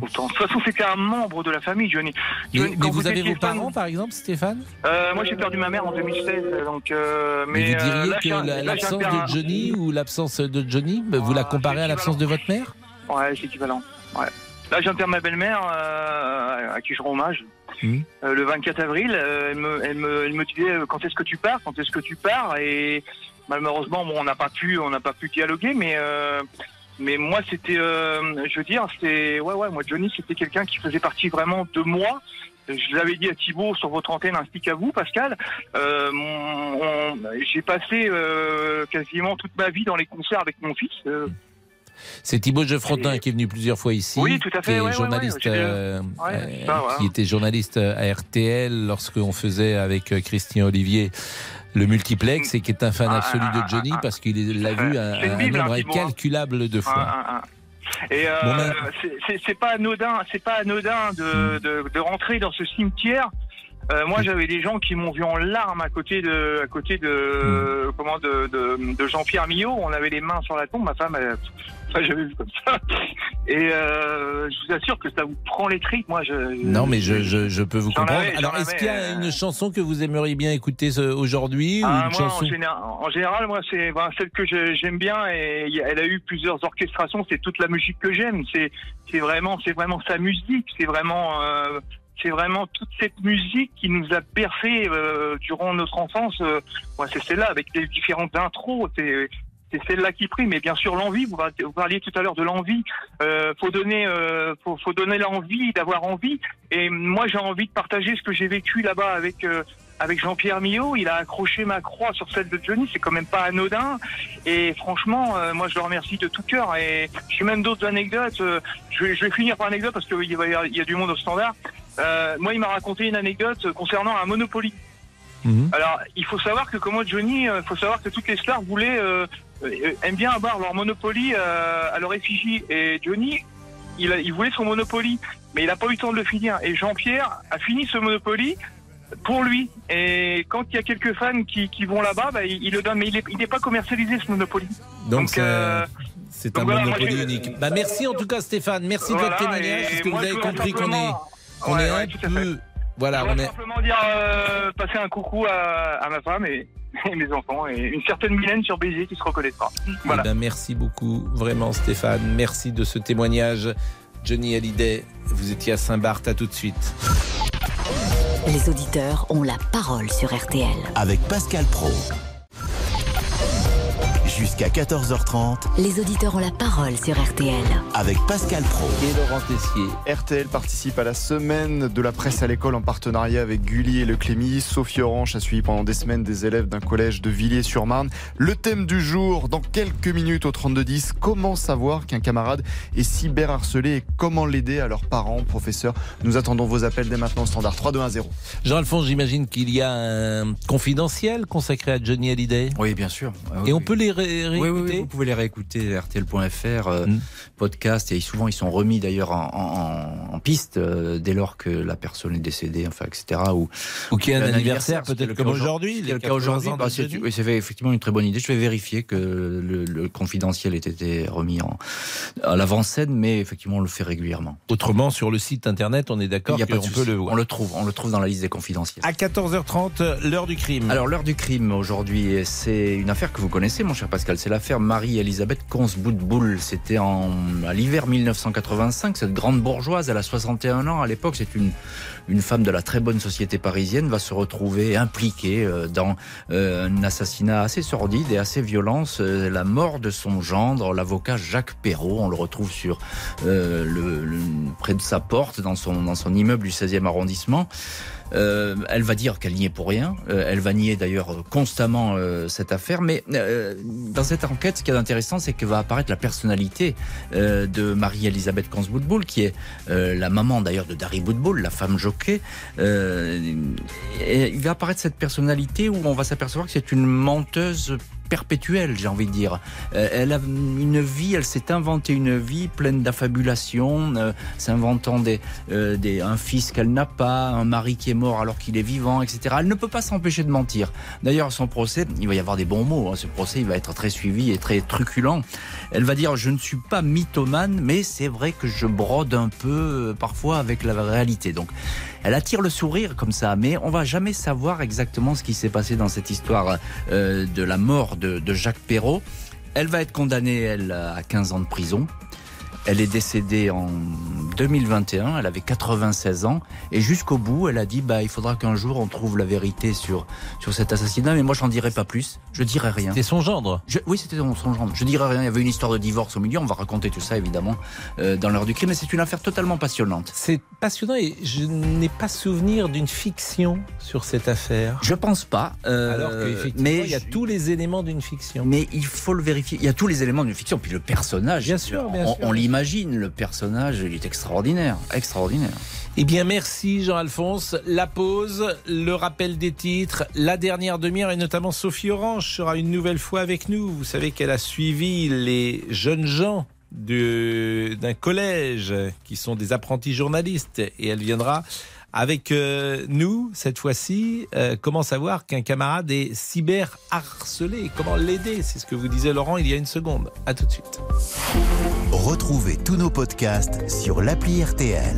Autant. De toute façon, c'était un membre de la famille, Johnny. Mais, Johnny, mais quand vous avez vos fan- parents, par exemple, Stéphane? Euh, moi, j'ai perdu ma mère en 2016, donc. Euh, mais, Mais vous euh, diriez là, que la- l'absence de Johnny ou l'absence de Johnny, vous la comparez à l'absence de votre mère? Ouais, c'est équivalent. Ouais. Là, père ma belle-mère, euh, à qui je rends hommage. Euh, le 24 avril, euh, elle, me, elle, me, elle me disait quand est-ce que tu pars, quand est-ce que tu pars, et malheureusement, bon, on n'a pas pu, on n'a pas pu dialoguer, mais mais moi, c'était, euh, je veux dire, c'était, ouais, ouais, moi, Johnny, c'était quelqu'un qui faisait partie vraiment de moi. Je l'avais dit à Thibaut sur votre antenne ainsi qu'à vous, Pascal. Euh, j'ai passé euh, quasiment toute ma vie dans les concerts avec mon fils. euh, C'est Thibaut Geoffrotin qui est venu plusieurs fois ici, Oui, tout à fait, qui ouais, journaliste, ouais, euh, ouais, euh, c'est ça, qui était journaliste à RTL lorsqu'on faisait avec euh, Christian Olivier le multiplex et qui est un fan Ah, absolu ah, de Johnny parce qu'il l'a vu un, Bible, nombre hein, incalculable de fois. Ah, ah, ah. Et euh, Bon, ben- c'est- pas anodin, c'est pas anodin de, de, de rentrer dans ce cimetière. Euh, moi, j'avais des gens qui m'ont vu en larmes à côté de, à côté de, comment, de, de, de Jean-Pierre Millot. On avait les mains sur la tombe. Ma femme, elle, enfin, j'avais vu comme ça. Et euh, je vous assure que ça vous prend les tripes. Moi, je. Non, mais je, je, je peux vous comprendre. Alors, est-ce qu'il y a euh, une chanson que vous aimeriez bien écouter aujourd'hui ou Ah, une moi, chanson en, général, en général, moi, c'est ben, celle que j'aime bien et elle a eu plusieurs orchestrations. C'est toute la musique que j'aime. C'est c'est vraiment, c'est vraiment sa musique. C'est vraiment, euh, c'est vraiment toute cette musique qui nous a bercé euh, durant notre enfance. Euh, ouais, c'est celle-là avec les différentes intros. C'est celle-là qui prime. Mais bien sûr, l'envie. Vous, par- vous parliez tout à l'heure de l'envie. Euh, faut donner, euh, faut, faut donner l'envie d'avoir envie. Et moi, j'ai envie de partager ce que j'ai vécu là-bas avec. euh, avec Jean-Pierre Millot, il a accroché ma croix sur celle de Johnny, c'est quand même pas anodin. Et franchement, euh, moi je le remercie de tout cœur. Et j'ai même d'autres anecdotes. euh, je, vais, je vais finir par anecdote parce qu'il y y a du monde au standard. Euh, moi, il m'a raconté une anecdote concernant un Monopoly. Alors, il faut savoir que comment Johnny, il faut savoir que toutes les stars voulaient, euh, euh, aiment bien avoir leur Monopoly euh, à leur effigie. Et Johnny, il, a- il voulait son Monopoly, mais il n'a pas eu le temps de le finir. Et Jean-Pierre a fini ce Monopoly pour lui. Et quand il y a quelques fans qui, qui vont là-bas, bah, il, il le donne, mais il n'est pas commercialisé ce Monopoly. Donc, c'est- euh, un voilà, monopoly unique. Bah, merci en tout cas Stéphane, merci de votre témoignage, parce que vous avez compris qu'on est, qu'on Ouais, est ouais, un peu... Voilà, je on est... simplement dire, euh, passer un coucou à, à ma femme et, et mes enfants et une certaine Mylène sur Béziers qui se reconnaîtra. Voilà. Eh ben, merci beaucoup, vraiment Stéphane. Merci de ce témoignage. Johnny Hallyday, vous étiez à Saint-Barth, à tout de suite. Les auditeurs ont la parole sur RTL. Avec Pascal Pro. Jusqu'à 14h30 Les auditeurs ont la parole sur RTL. avec Pascal Pro. Et Laurent Tessier. RTL participe à la semaine de la presse à l'école en partenariat avec Gulli et Le Clémy. Sophie Orange a suivi pendant des semaines des élèves d'un collège de Villiers-sur-Marne. Le thème du jour, dans quelques minutes au 3210, comment savoir qu'un camarade est cyberharcelé et comment l'aider à leurs parents, professeurs. Nous attendons vos appels dès maintenant au standard 3210. Jean-Alphonse, j'imagine qu'il y a un confidentiel consacré à Johnny Hallyday. Oui, bien sûr. Ah, Et on oui. peut les ré- Oui, oui, oui, vous pouvez les réécouter rtl.fr, euh, Mm. podcast, et souvent ils sont remis d'ailleurs en, en- en piste euh, dès lors que la personne est décédée, enfin, etc. Ou, Ou qu'il y a un un anniversaire, peut-être comme aujourd'hui, ce qui les est le cas 80 aujourd'hui, bah, c'est c'est effectivement une très bonne idée. Je vais vérifier que le, le confidentiel ait été remis en, à l'avant-scène, mais effectivement on le fait régulièrement. Autrement, sur le site internet, on est d'accord Il y a pas de qu'on peut le voir. On le trouve, on le trouve dans la liste des confidentiels. À 14h30, l'heure du crime. Alors l'heure du crime aujourd'hui, c'est une affaire que vous connaissez, mon cher Pascal. C'est l'affaire Marie-Elisabeth Consboutboul. C'était à l'hiver 1985. Cette grande bourgeoise, elle a 61 ans à l'époque. C'est une une femme de la très bonne société parisienne va se retrouver impliquée euh, dans euh, un assassinat assez sordide et assez violent. La mort de son gendre, l'avocat Jacques Perrault. On le retrouve sur euh, le- près de sa porte dans son dans son immeuble du 16e arrondissement. Euh, elle va dire qu'elle n'y est pour rien. Euh, elle va nier d'ailleurs constamment euh, cette affaire. Mais euh, dans cette enquête, ce qui est intéressant, c'est que va apparaître la personnalité euh, de Marie-Elisabeth Consboutboul, qui est euh, la maman d'ailleurs de Dari Boutboul, la femme jockey. Et il va apparaître cette personnalité où on va s'apercevoir que c'est une menteuse perpétuelle, j'ai envie de dire. Euh, elle a une vie, elle s'est inventée une vie pleine d'affabulation, euh, s'inventant des, euh, des, un fils qu'elle n'a pas, un mari qui est mort alors qu'il est vivant, etc. Elle ne peut pas s'empêcher de mentir. D'ailleurs, son procès, il va y avoir des bons mots. hein. Ce procès, il va être très suivi et très truculent. Elle va dire Je ne suis pas mythomane, mais c'est vrai que je brode un peu parfois avec la réalité. Donc, elle attire le sourire comme ça, mais on va jamais savoir exactement ce qui s'est passé dans cette histoire euh, de la mort de, Jacques Perrault. Elle va être condamnée, elle, à 15 ans de prison. Elle est décédée en 2021, elle avait 96 ans, et jusqu'au bout, elle a dit bah, il faudra qu'un jour on trouve la vérité sur, sur cet assassinat, mais moi j'en dirai pas plus, je dirai rien. C'était son gendre Je- Oui, c'était son, gendre. Je dirai rien, il y avait une histoire de divorce au milieu, on va raconter tout ça évidemment euh, dans l'heure du crime, mais c'est une affaire totalement passionnante. C'est passionnant et je n'ai pas souvenir d'une fiction sur cette affaire. Je pense pas. euh, Alors qu'effectivement, mais il y a tous les éléments d'une fiction. Mais il faut le vérifier. Il y a tous les éléments d'une fiction. Puis le personnage, Bien sûr, bien on, sûr. on l'imagine. Le personnage, il est extraordinaire, extraordinaire. Eh bien, merci Jean-Alphonse. La pause, le rappel des titres, la dernière demi-heure et notamment Sophie Orange sera une nouvelle fois avec nous. Vous savez qu'elle a suivi les jeunes gens d'un collège qui sont des apprentis journalistes et elle viendra avec euh, nous cette fois-ci. euh, comment savoir qu'un camarade est cyber harcelé Comment l'aider? C'est ce que vous disait Laurent il y a une seconde. À tout de suite. Retrouvez tous nos podcasts sur l'appli RTL.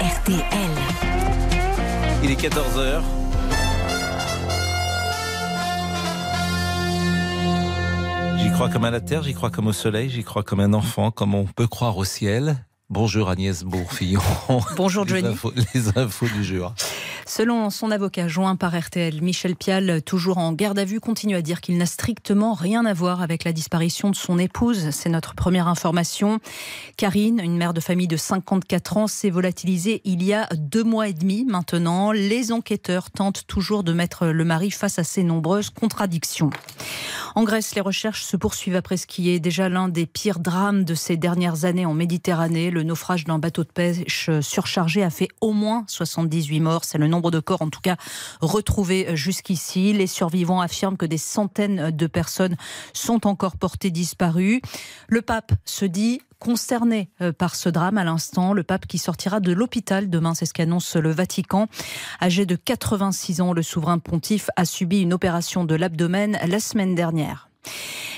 RTL. Il est 14h. J'y crois comme à la terre, j'y crois comme au soleil, j'y crois comme un enfant, comme on peut croire au ciel. Bonjour Agnès Bourfillon. Bonjour Les Johnny. infos, les infos du jour. Selon son avocat joint par RTL, Michel Pial, toujours en garde à vue, continue à dire qu'il n'a strictement rien à voir avec la disparition de son épouse. C'est notre première information. Karine, une mère de famille de 54 ans, s'est volatilisée il y a deux mois et demi maintenant. Les enquêteurs tentent toujours de mettre le mari face à ses nombreuses contradictions. En Grèce, les recherches se poursuivent après ce qui est déjà l'un des pires drames de ces dernières années en Méditerranée. Le naufrage d'un bateau de pêche surchargé a fait au moins 78 morts. C'est le nombre de corps, en tout cas, retrouvés jusqu'ici. Les survivants affirment que des centaines de personnes sont encore portées disparues. Le pape se dit concerné euh, par ce drame à l'instant. Le pape qui sortira de l'hôpital demain, c'est ce qu'annonce le Vatican. Âgé de 86 ans, le souverain pontife a subi une opération de l'abdomen la semaine dernière.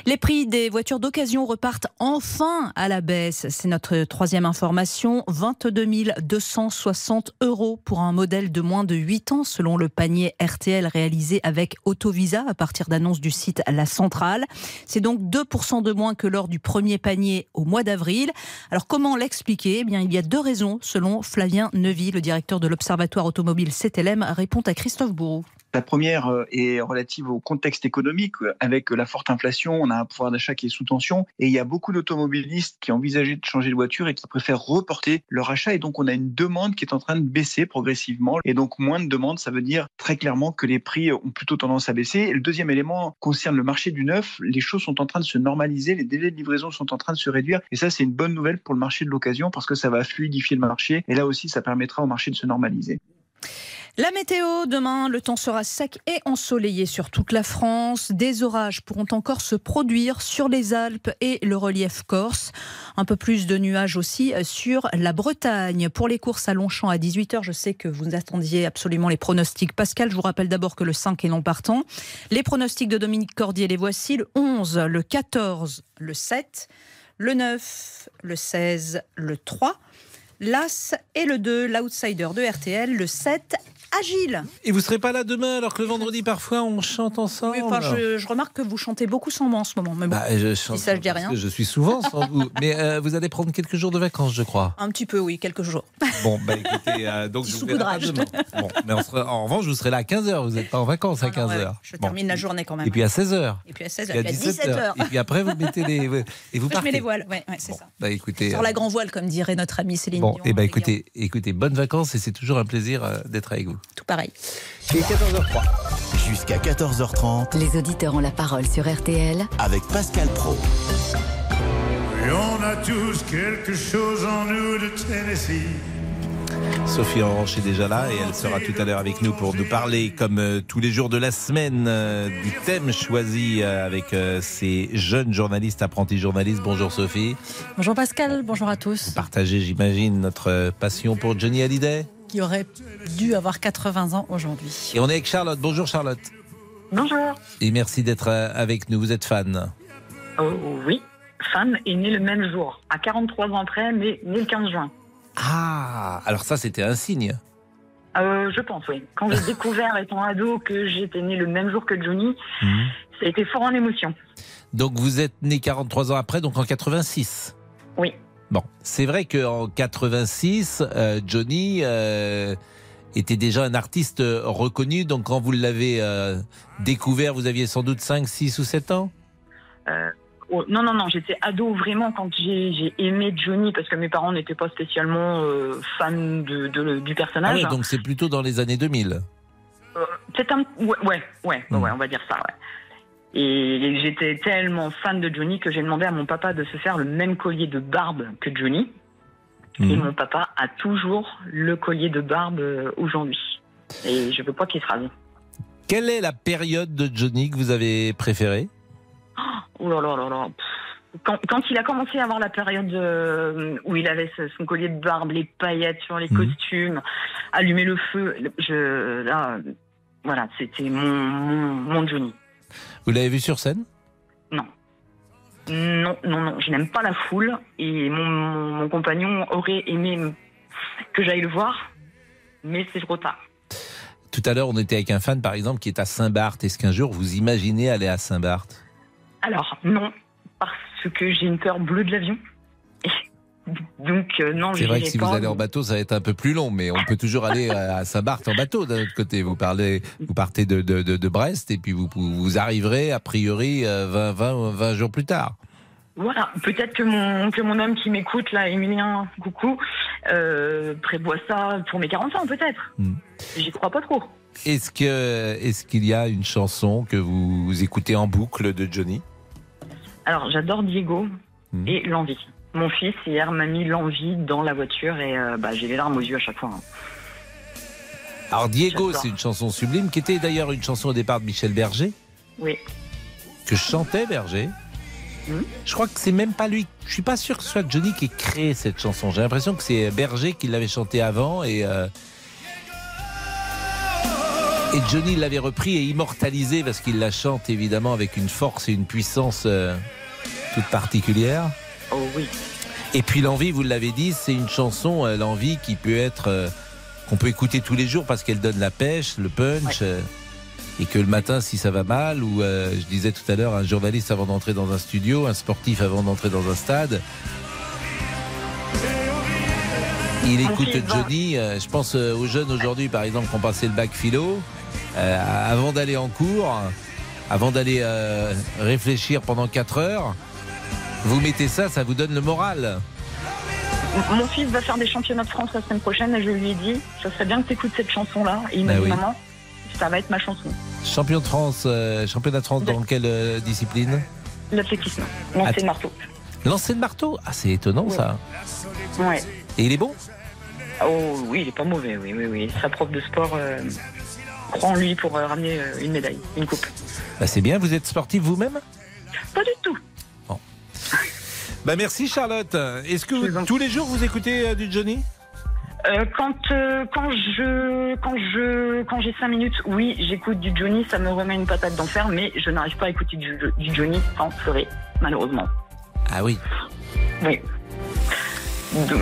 Les prix des voitures d'occasion repartent enfin à la baisse. C'est notre troisième information. 22 260 euros pour un modèle de moins de 8 ans selon le panier RTL réalisé avec Autovisa à partir d'annonce du site La Centrale. C'est donc 2% de moins que lors du premier panier au mois d'avril. Alors comment l'expliquer? Eh bien, il y a deux raisons selon Flavien Nevy, le directeur de l'Observatoire automobile CTLM, répond à Christophe Bourreau. La première euh, est relative au contexte économique. Avec la forte inflation, on a un pouvoir d'achat qui est sous tension et il y a beaucoup d'automobilistes qui envisageaient de changer de voiture et qui préfèrent reporter leur achat. Et donc, on a une demande qui est en train de baisser progressivement. Et donc, moins de demandes, ça veut dire très clairement que les prix ont plutôt tendance à baisser. Le deuxième élément concerne le marché du neuf. Les choses sont en train de se normaliser, les délais de livraison sont en train de se réduire. Et ça, c'est une bonne nouvelle pour le marché de l'occasion parce que ça va fluidifier le marché. Et là aussi, ça permettra au marché de se normaliser. La météo, demain, le temps sera sec et ensoleillé sur toute la France. Des orages pourront encore se produire sur les Alpes et le relief corse. Un peu plus de nuages aussi sur la Bretagne. Pour les courses à Longchamp à 18h, je sais que vous attendiez absolument les pronostics. Pascal, je vous rappelle d'abord que le 5 est non partant. Les pronostics de Dominique Cordier, les voici. Le 11, le 14, le 7, le 9, le 16, le 3 l'As et le 2, l'outsider de RTL, le 7 agile. Et vous serez pas là demain alors que le vendredi parfois on chante ensemble Oui, enfin, je, je remarque que vous chantez beaucoup sans moi en ce moment. Mais bon, Bah, je, chante ça, je dis rien. je suis souvent sans vous. Mais euh, vous allez prendre quelques jours de vacances, je crois. Un petit peu, oui, quelques jours. Bon, bah écoutez, euh, donc je vous verrai demain. Bon, mais sera- en revanche, vous serez là à 15h. Vous n'êtes pas en vacances à 15h. Je termine la journée quand même. Et puis à 16h. Et puis à 16h, Et à et puis à 17 17h. heures. Et puis après, vous mettez les. Et vous je mets partez. les voiles, ouais, ouais, c'est ça. Bah écoutez. Sur euh, la grand voile, comme dirait notre amie Céline Bon, Dion. et ben écoutez, écoutez, bonnes vacances et c'est toujours un plaisir euh, d'être avec vous. Tout pareil. Il est 14h03. Jusqu'à 14h30 Les auditeurs ont la parole sur RTL avec Pascal Pro. Et on a tous quelque chose en nous de Tennessee. Sophie Orange est déjà là et elle sera tout à l'heure avec nous pour nous parler, comme euh, tous les jours de la semaine, euh, du thème choisi euh, avec ces jeunes journalistes, apprentis journalistes. Bonjour Sophie. Bonjour Pascal, bonjour à tous. Partagez, j'imagine, notre passion pour Johnny Hallyday? Qui aurait dû avoir 80 ans aujourd'hui. Et on est avec Charlotte. Bonjour Charlotte. Bonjour. Et merci d'être euh, avec nous. Vous êtes fan. Oh, oui, fan est né le même jour, à 43 ans après, mais né le 15 juin. Ah, alors ça c'était un signe. Euh, je pense, oui. Quand j'ai découvert étant ado que j'étais né le même jour que Johnny, ça a été fort en émotion. Donc vous êtes né 43 ans après, donc en 86. Oui. Bon, c'est vrai qu'en 86, euh, Johnny euh, était déjà un artiste reconnu. Donc quand vous l'avez euh, découvert, vous aviez sans doute 5, 6 ou 7 ans? Euh, oh, non, non, non, j'étais ado vraiment quand j'ai aimé Johnny parce que mes parents n'étaient pas spécialement euh, fans de, de- du Ah personnage. ouais, donc c'est plutôt dans les années 2000. Euh, peut-être un... Ouais, ouais, ouais, ouais, on va dire ça, ouais. Et j'étais tellement fan de Johnny que j'ai demandé à mon papa de se faire le même collier de barbe que Johnny. Et mon papa a toujours le collier de barbe euh, aujourd'hui. Et je veux pas qu'il se rase. Quelle est la période de Johnny que vous avez préférée? Oh là là là là. Quand, quand il a commencé à avoir la période euh, où il avait son collier de barbe, les paillettes sur les costumes, allumer le feu, je, là, voilà, c'était mon, mon, mon Johnny. Vous l'avez vu sur scène? Non. Non, non, non, je n'aime pas la foule et mon, mon, mon compagnon aurait aimé que j'aille le voir, mais c'est trop tard. Tout à l'heure, on était avec un fan, par exemple, qui est à Saint-Barth. Est-ce qu'un jour, vous imaginez aller à Saint-Barth? Alors, non, parce que j'ai une peur bleue de l'avion. Donc euh, non, C'est vrai que si vous allez en bateau, ça va être un peu plus long, mais on peut toujours aller à Saint-Barth en bateau d'un autre côté. Vous, parlez, vous partez de, de, de- de Brest et puis vous, vous arriverez a priori euh, 20, 20, 20 jours plus tard. Voilà, peut-être que mon que mon homme qui m'écoute là, Emilien, coucou, euh, prévoit ça pour mes 40 ans peut-être. Hmm. J'y crois pas trop. Est-ce que est-ce qu'il y a une chanson que vous écoutez en boucle de Johnny? Alors j'adore Diego Hmm. et l'envie. Mon fils hier m'a mis l'envie dans la voiture et euh, bah, j'ai les larmes aux yeux à chaque fois. hein. Alors Diego, c'est une chanson sublime qui était d'ailleurs une chanson au départ de Michel Berger Oui. que chantait Berger. Hmm? Je crois que c'est même pas lui. Je suis pas sûr que ce soit Johnny qui ait créé cette chanson. J'ai l'impression que c'est Berger qui l'avait chantée avant et euh, et Johnny l'avait repris et immortalisé parce qu'il la chante évidemment avec une force et une puissance euh, toute particulière. Oh oui. Et puis l'envie, vous l'avez dit, c'est une chanson, euh, l'envie qui peut être euh, qu'on peut écouter tous les jours parce qu'elle donne la pêche, le punch. euh, et que le matin, si ça va mal, ou je disais tout à l'heure, un journaliste avant d'entrer dans un studio, un sportif avant d'entrer dans un stade, il écoute. Johnny. je pense aux jeunes aujourd'hui, par exemple, qui ont passé le bac philo, avant d'aller en cours, avant d'aller réfléchir pendant 4 heures. Vous mettez ça, ça vous donne le moral. Mon fils va faire des championnats de France la semaine prochaine et je lui ai dit, ça serait bien que tu écoutes cette chanson-là. Et il m'a Bah dit, oui. maman, ça va être ma chanson. Champion de France, euh, championnat de France dans quelle euh, discipline L'athlétisme, lancer de marteau. Lancer de marteau Ah, c'est étonnant ça. Ouais. Et il est bon Oh oui, il est pas mauvais, oui, oui, oui. Sa prof de sport euh, croit en lui pour euh, ramener euh, une médaille, une coupe. bah, C'est bien, vous êtes sportif vous-même Pas du tout. Bah merci Charlotte. Est-ce que vous- tous les jours vous écoutez euh, du Johnny? Euh, quand euh, quand je quand je quand j'ai cinq minutes, oui, j'écoute du Johnny, ça me remet une patate d'enfer, mais je n'arrive pas à écouter du, du Johnny sans pleurer, malheureusement. Ah oui. Oui.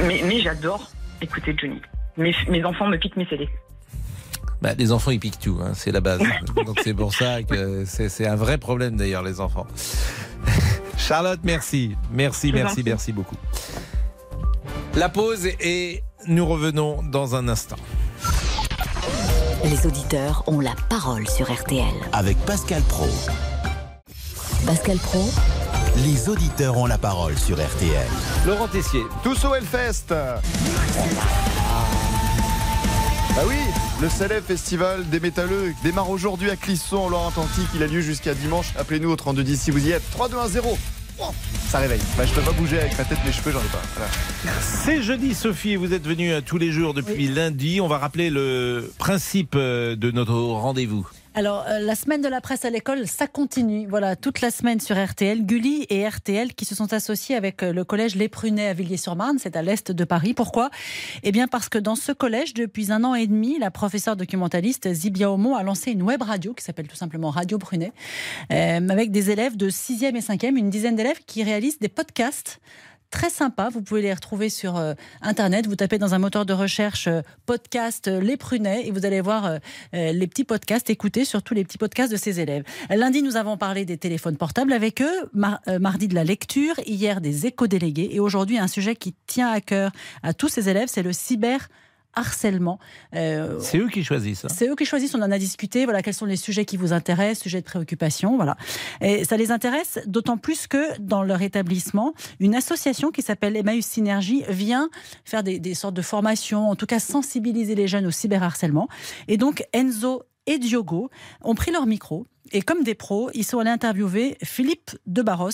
Mais j'adore écouter Johnny. Mes, mes enfants me piquent mes CD. Bah, Les enfants ils piquent tout, hein, c'est la base. Donc c'est pour ça que c'est c'est un vrai problème d'ailleurs les enfants. Charlotte, merci. Merci, merci, merci beaucoup. La pause et nous revenons dans un instant. Les auditeurs ont la parole sur RTL. Avec Pascal Pro. Pascal Pro, Les auditeurs ont la parole sur RTL. Laurent Tessier. Tous au Hellfest Bah oui, le célèbre festival des métalleux démarre aujourd'hui à Clisson en Loire-Atlantique. Il a lieu jusqu'à dimanche. Appelez-nous au 3210 si vous y êtes. 3, 2, 1, 0. Oh, ça réveille. Bah, je peux pas bouger avec ma tête, mes cheveux, j'en ai pas. Voilà. C'est jeudi, Sophie, et vous êtes venue tous les jours depuis lundi. On va rappeler le principe euh, de notre rendez-vous. Alors, euh, la semaine de la presse à l'école, ça continue. Voilà, toute la semaine sur RTL. Gulli et RTL qui se sont associés avec euh, le collège Les Prunets à Villiers-sur-Marne, c'est à l'est de Paris. Pourquoi? Eh bien, parce que dans ce collège, depuis un an et demi, la professeure documentaliste Zibia Aumont a lancé une web radio qui s'appelle tout simplement Radio Prunet, euh, avec des élèves de 6e et 5e, une dizaine d'élèves qui réalisent des podcasts très sympa. Vous pouvez les retrouver sur euh, Internet. Vous tapez dans un moteur de recherche euh, podcast euh, Les Prunets et vous allez voir les petits podcasts, écouter surtout les petits podcasts de ces élèves. Lundi, nous avons parlé des téléphones portables avec eux. Mar- mardi, de la lecture. Hier, des éco-délégués. Et aujourd'hui, un sujet qui tient à cœur à tous ces élèves, c'est le cyber harcèlement. Euh, C'est eux qui choisissent. hein. c'est eux qui choisissent, on en a discuté, voilà, quels sont les sujets qui vous intéressent, sujets de préoccupation, voilà. Et ça les intéresse d'autant plus que dans leur établissement, une association qui s'appelle Emmaüs Synergie vient faire des, des sortes de formations, en tout cas sensibiliser les jeunes au cyberharcèlement. Et donc Enzo et Diogo ont pris leur micro et comme des pros, ils sont allés interviewer Philippe de Barros,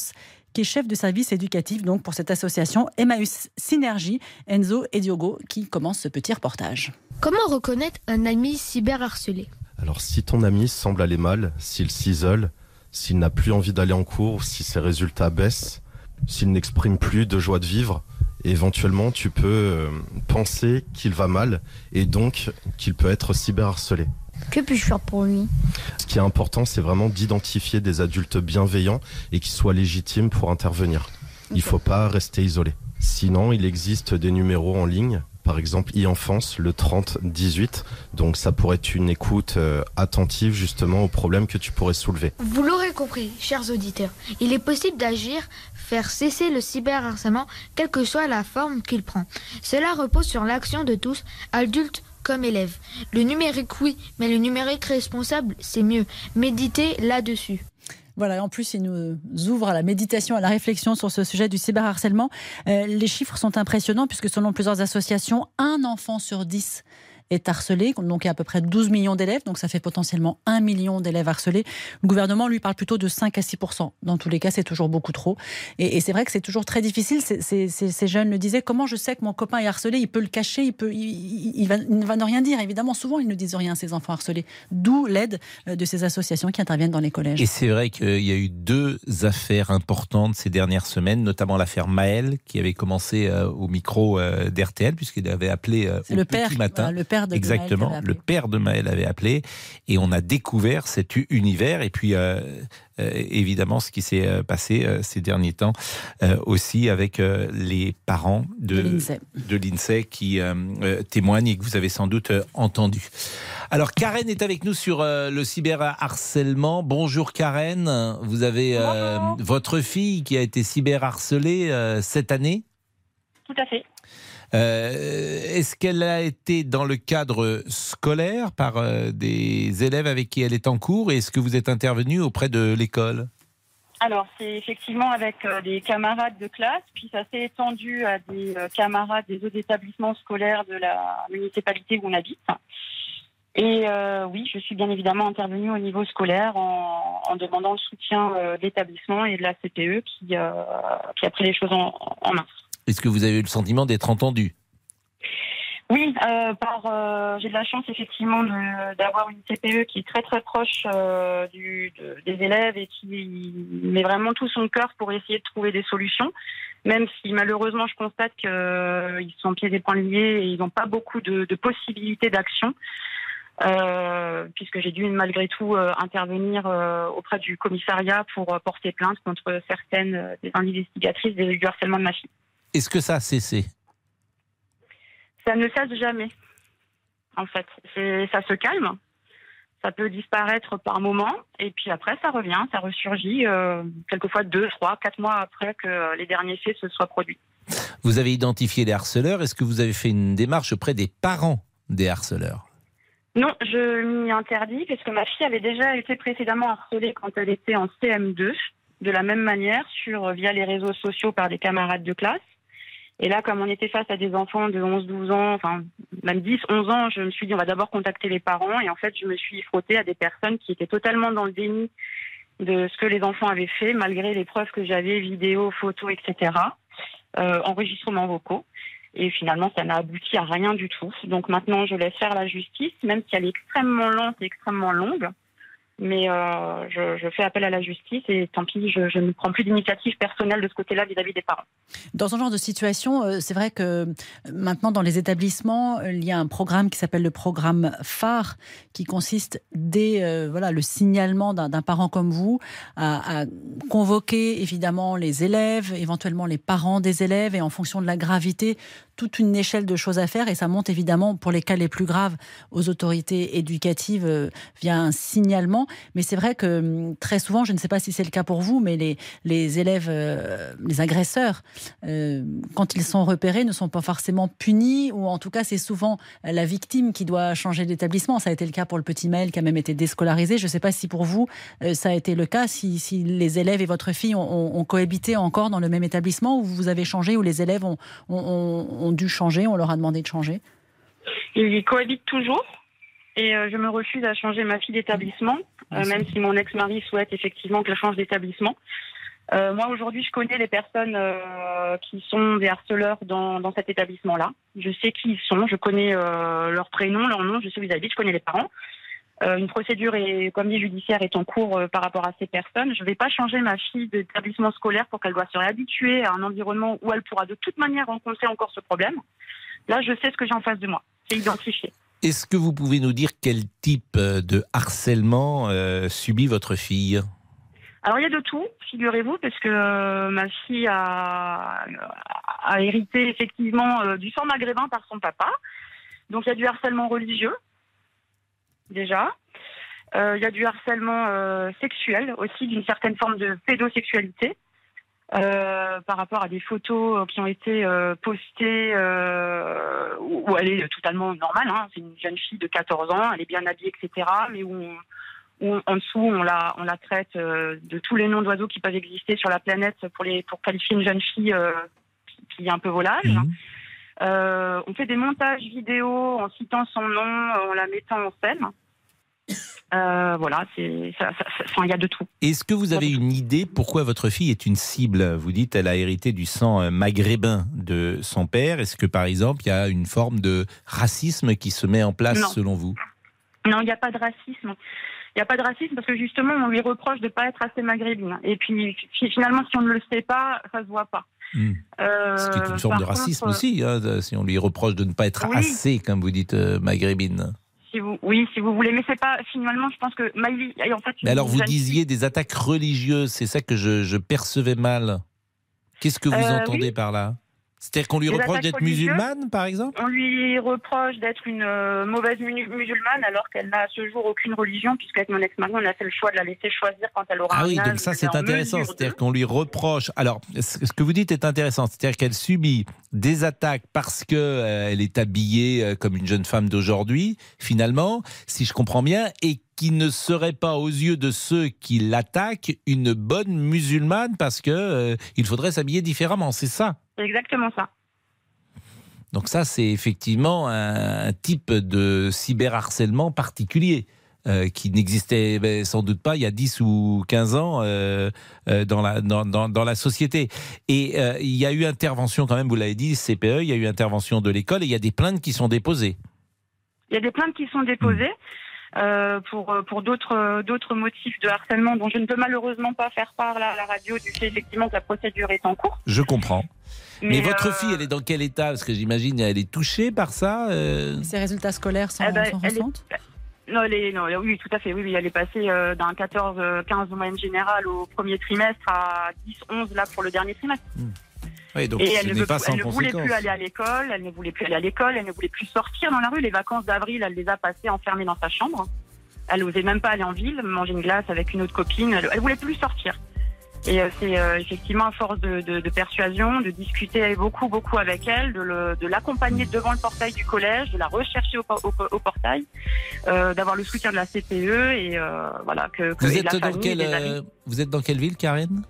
qui est chef de service éducatif donc pour cette association Emmaüs Synergie, Enzo et Diogo, qui commencent ce petit reportage. Comment reconnaître un ami cyberharcelé? Alors si ton ami semble aller mal, s'il s'isole, s'il n'a plus envie d'aller en cours, si ses résultats baissent, s'il n'exprime plus de joie de vivre, éventuellement tu peux euh, penser qu'il va mal et donc qu'il peut être cyberharcelé. Que puis-je faire pour lui? Ce qui est important, c'est vraiment d'identifier des adultes bienveillants et qui soient légitimes pour intervenir. Il faut pas rester isolé. Sinon, il existe des numéros en ligne par exemple e-enfance le 30-18. Donc ça pourrait être une écoute euh, attentive justement aux problèmes que tu pourrais soulever. Vous l'aurez compris, chers auditeurs, il est possible d'agir, faire cesser le cyberharcèlement, quelle que soit la forme qu'il prend. Cela repose sur l'action de tous, adultes comme élèves. Le numérique, oui, mais le numérique responsable, c'est mieux. Méditez là-dessus. Voilà, en plus, il nous ouvre à la méditation, à la réflexion sur ce sujet du cyberharcèlement. Euh, les chiffres sont impressionnants puisque selon plusieurs associations, un enfant sur dix est harcelé. Donc, il y a à peu près 12 millions d'élèves. Donc, ça fait potentiellement 1 million d'élèves harcelés. Le gouvernement, lui, parle plutôt de 5 à 6 Dans tous les cas, c'est toujours beaucoup trop. Et, et c'est vrai que c'est toujours très difficile. Ces jeunes le disaient. Comment je sais que mon copain est harcelé? Il peut le cacher. Il, peut, il, il- il va, il ne va ne rien dire. Évidemment, souvent, ils ne disent rien, ces enfants harcelés. D'où l'aide euh, de ces associations qui interviennent dans les collèges. Et c'est vrai qu'il y a eu deux affaires importantes ces dernières semaines, notamment l'affaire Maël, qui avait commencé euh, au micro euh, d'RTL, puisqu'il avait appelé au le petit père, matin. le père de Exactement, le père de Maël avait appelé, et on a découvert cet univers, et puis euh, euh, évidemment ce qui s'est euh, passé euh, ces derniers temps euh, aussi avec euh, les parents de, De l'INSEE. de l'INSEE qui euh, euh, témoignent et que vous avez sans doute euh, entendu. Alors Karen est avec nous sur euh, le cyberharcèlement. Bonjour Karen, vous avez euh, votre fille qui a été cyberharcelée euh, cette année? Tout à fait. Euh, Est-ce qu'elle a été dans le cadre scolaire par euh, des élèves avec qui elle est en cours et est-ce que vous êtes intervenu auprès de l'école? Alors, c'est effectivement avec euh, des camarades de classe, puis ça s'est étendu à des camarades des autres établissements scolaires de la municipalité où on habite. Et oui, je suis bien évidemment intervenue au niveau scolaire en, demandant le soutien de l'établissement et de la CPE qui, a pris les choses en main. Est-ce que vous avez eu le sentiment d'être entendu? Oui, euh, par euh, j'ai de la chance effectivement d'avoir une CPE qui est très très proche euh, des élèves et qui met vraiment tout son cœur pour essayer de trouver des solutions, même si malheureusement je constate qu'ils sont pieds et poings liés et ils n'ont pas beaucoup de, de possibilités d'action. Puisque j'ai dû malgré tout intervenir auprès du commissariat pour porter plainte contre certaines des investigatrices du harcèlement de ma fille. Est-ce que ça a cessé? Ça ne cesse jamais. En fait, ça se calme. Ça peut disparaître par moment et puis après ça revient, ça ressurgit euh, quelquefois deux, trois, quatre mois après que les derniers faits se soient produits. Vous avez identifié les harceleurs. Est-ce que vous avez fait une démarche auprès des parents des harceleurs? Non, je m'y interdis parce que ma fille avait déjà été précédemment harcelée quand elle était en CM2, de la même manière sur via les réseaux sociaux par des camarades de classe. Et là, comme on était face à des enfants de 11, 12 ans, enfin même 10, 11 ans, je me suis dit on va d'abord contacter les parents. Et en fait, je me suis frottée à des personnes qui étaient totalement dans le déni de ce que les enfants avaient fait, malgré les preuves que j'avais, vidéos, photos, etc., euh, enregistrements vocaux. Et finalement, ça n'a abouti à rien du tout. Donc maintenant, je laisse faire la justice, même si elle est extrêmement lente et extrêmement longue. Mais euh, je, fais appel à la justice et tant pis, je, ne prends plus d'initiative personnelle de ce côté-là vis-à-vis des parents. Dans ce genre de situation, euh, c'est vrai que euh, maintenant dans les établissements, il y a un programme qui s'appelle le programme phare, qui consiste dès voilà le signalement d'un parent comme vous à, convoquer évidemment les élèves, éventuellement les parents des élèves, et en fonction de la gravité, toute une échelle de choses à faire. Et ça monte évidemment pour les cas les plus graves aux autorités éducatives via un signalement. Mais c'est vrai que hum, très souvent, je ne sais pas si c'est le cas pour vous, mais les, les élèves, euh, les agresseurs, euh, quand ils sont repérés, ne sont pas forcément punis, ou en tout cas, c'est souvent la victime qui doit changer d'établissement. Ça a été le cas pour le petit Maël qui a même été déscolarisé. Je ne sais pas si pour vous, euh, ça a été le cas, si, les élèves et votre fille ont, cohabité encore dans le même établissement, ou vous avez changé, ou les élèves ont, ont- dû changer, on leur a demandé de changer? Ils cohabitent toujours et je me refuse à changer ma fille d'établissement, euh, même si mon ex-mari souhaite effectivement que je change d'établissement. Euh, moi, aujourd'hui, je connais les personnes euh, qui sont des harceleurs dans, dans cet établissement-là. Je sais qui ils sont, je connais euh, leur prénom, leur nom, je sais où ils habitent, je connais les parents. Euh, une procédure, est, comme dit judiciaire, est en cours euh, par rapport à ces personnes. Je ne vais pas changer ma fille d'établissement scolaire pour qu'elle doit se réhabituer à un environnement où elle pourra de toute manière rencontrer encore ce problème. Là, je sais ce que j'ai en face de moi. C'est identifié. Est-ce que vous pouvez nous dire quel type euh, de harcèlement euh, subit votre fille? Alors il y a de tout, figurez-vous, parce que euh, ma fille a, hérité effectivement du sang maghrébin par son papa. Donc il y a du harcèlement religieux, déjà. Il y a du harcèlement sexuel aussi, d'une certaine forme de pédosexualité. Euh, par rapport à des photos qui ont été euh, postées euh, où où elle est totalement normale. Hein. C'est une jeune fille de 14 ans, elle est bien habillée, etc. Mais où, on- où en dessous on la, on la traite euh, de tous les noms d'oiseaux qui peuvent exister sur la planète pour, les, pour qualifier une jeune fille euh, qui, est un peu volage. Euh, on fait des montages vidéo en citant son nom, en la mettant en scène. Euh, voilà, il y a de tout. Est-ce que vous avez une idée pourquoi votre fille est une cible? Vous dites elle a hérité du sang euh, maghrébin de son père. Est-ce que par exemple il y a une forme de racisme qui se met en place Non. selon vous? Non, il n'y a pas de racisme. Il n'y a pas de racisme parce que justement, on lui reproche de ne pas être assez maghrébine. Et puis fi- finalement, si on ne le sait pas, ça se voit pas. Hmm. Euh, Ce qui est une forme de racisme contre, aussi, hein, si on lui reproche de ne pas être Oui. assez, comme vous dites, euh, maghrébine. Si vous, oui, si vous voulez, mais c'est pas finalement. Je pense que Miley, en fait. Mais alors vous disiez des attaques religieuses, c'est ça que je, je percevais mal. Qu'est-ce que vous Euh, entendez oui. par là? C'est-à-dire qu'on lui reproche d'être musulmane, par exemple On lui reproche d'être une euh, mauvaise mu- musulmane alors qu'elle n'a à ce jour aucune religion, puisqu'avec mon ex-mari, on a fait le choix de la laisser choisir quand elle aura Ah un oui, âge donc ça c'est intéressant. C'est-à-dire qu'on lui reproche. Alors, ce que vous dites est intéressant. C'est-à-dire qu'elle subit des attaques parce que euh, elle est habillée euh, comme une jeune femme d'aujourd'hui, finalement, si je comprends bien, et qui ne serait pas aux yeux de ceux qui l'attaquent une bonne musulmane parce que euh, il faudrait s'habiller différemment. C'est ça. C'est exactement ça. Donc ça, c'est effectivement un, type de cyberharcèlement particulier. euh, qui n'existait ben, sans doute pas il y a 10 ou 15 ans euh, euh, dans, la, dans, dans- dans la société. Et il y a eu intervention quand même, vous l'avez dit, CPE, il y a eu intervention de l'école et il y a des plaintes qui sont déposées. Il y a des plaintes qui sont déposées euh, pour, euh, pour d'autres euh, d'autres motifs de harcèlement dont je ne peux malheureusement pas faire part là, à la radio du fait effectivement que la procédure est en cours. Je comprends. Mais, Mais, votre euh, fille, elle est dans quel état? Parce que j'imagine elle est touchée par ça. euh, Ses résultats scolaires sont, Eh ben, sont elle est- récentes Non, est- non, oui, tout à fait. Oui, oui, elle est passée euh, d'un 14-15 de moyenne générale au premier trimestre à 10-11 là pour le dernier trimestre. oui, donc et elle ne, pas elle ne voulait plus aller à l'école, elle ne voulait plus aller à l'école, elle ne voulait plus sortir dans la rue. Les vacances d'avril, elle les a passées enfermées dans sa chambre. Elle n'osait même pas aller en ville, manger une glace avec une autre copine. Elle, elle voulait plus sortir. Et euh, c'est euh, effectivement à force de, de- de persuasion, de discuter beaucoup, beaucoup avec elle, de le- de l'accompagner devant le portail du collège, de la rechercher au, au, au portail, euh, d'avoir le soutien de la CPE et euh, voilà que, que- Vous êtes, la dans quelle, euh, vous êtes dans quelle ville, Karen?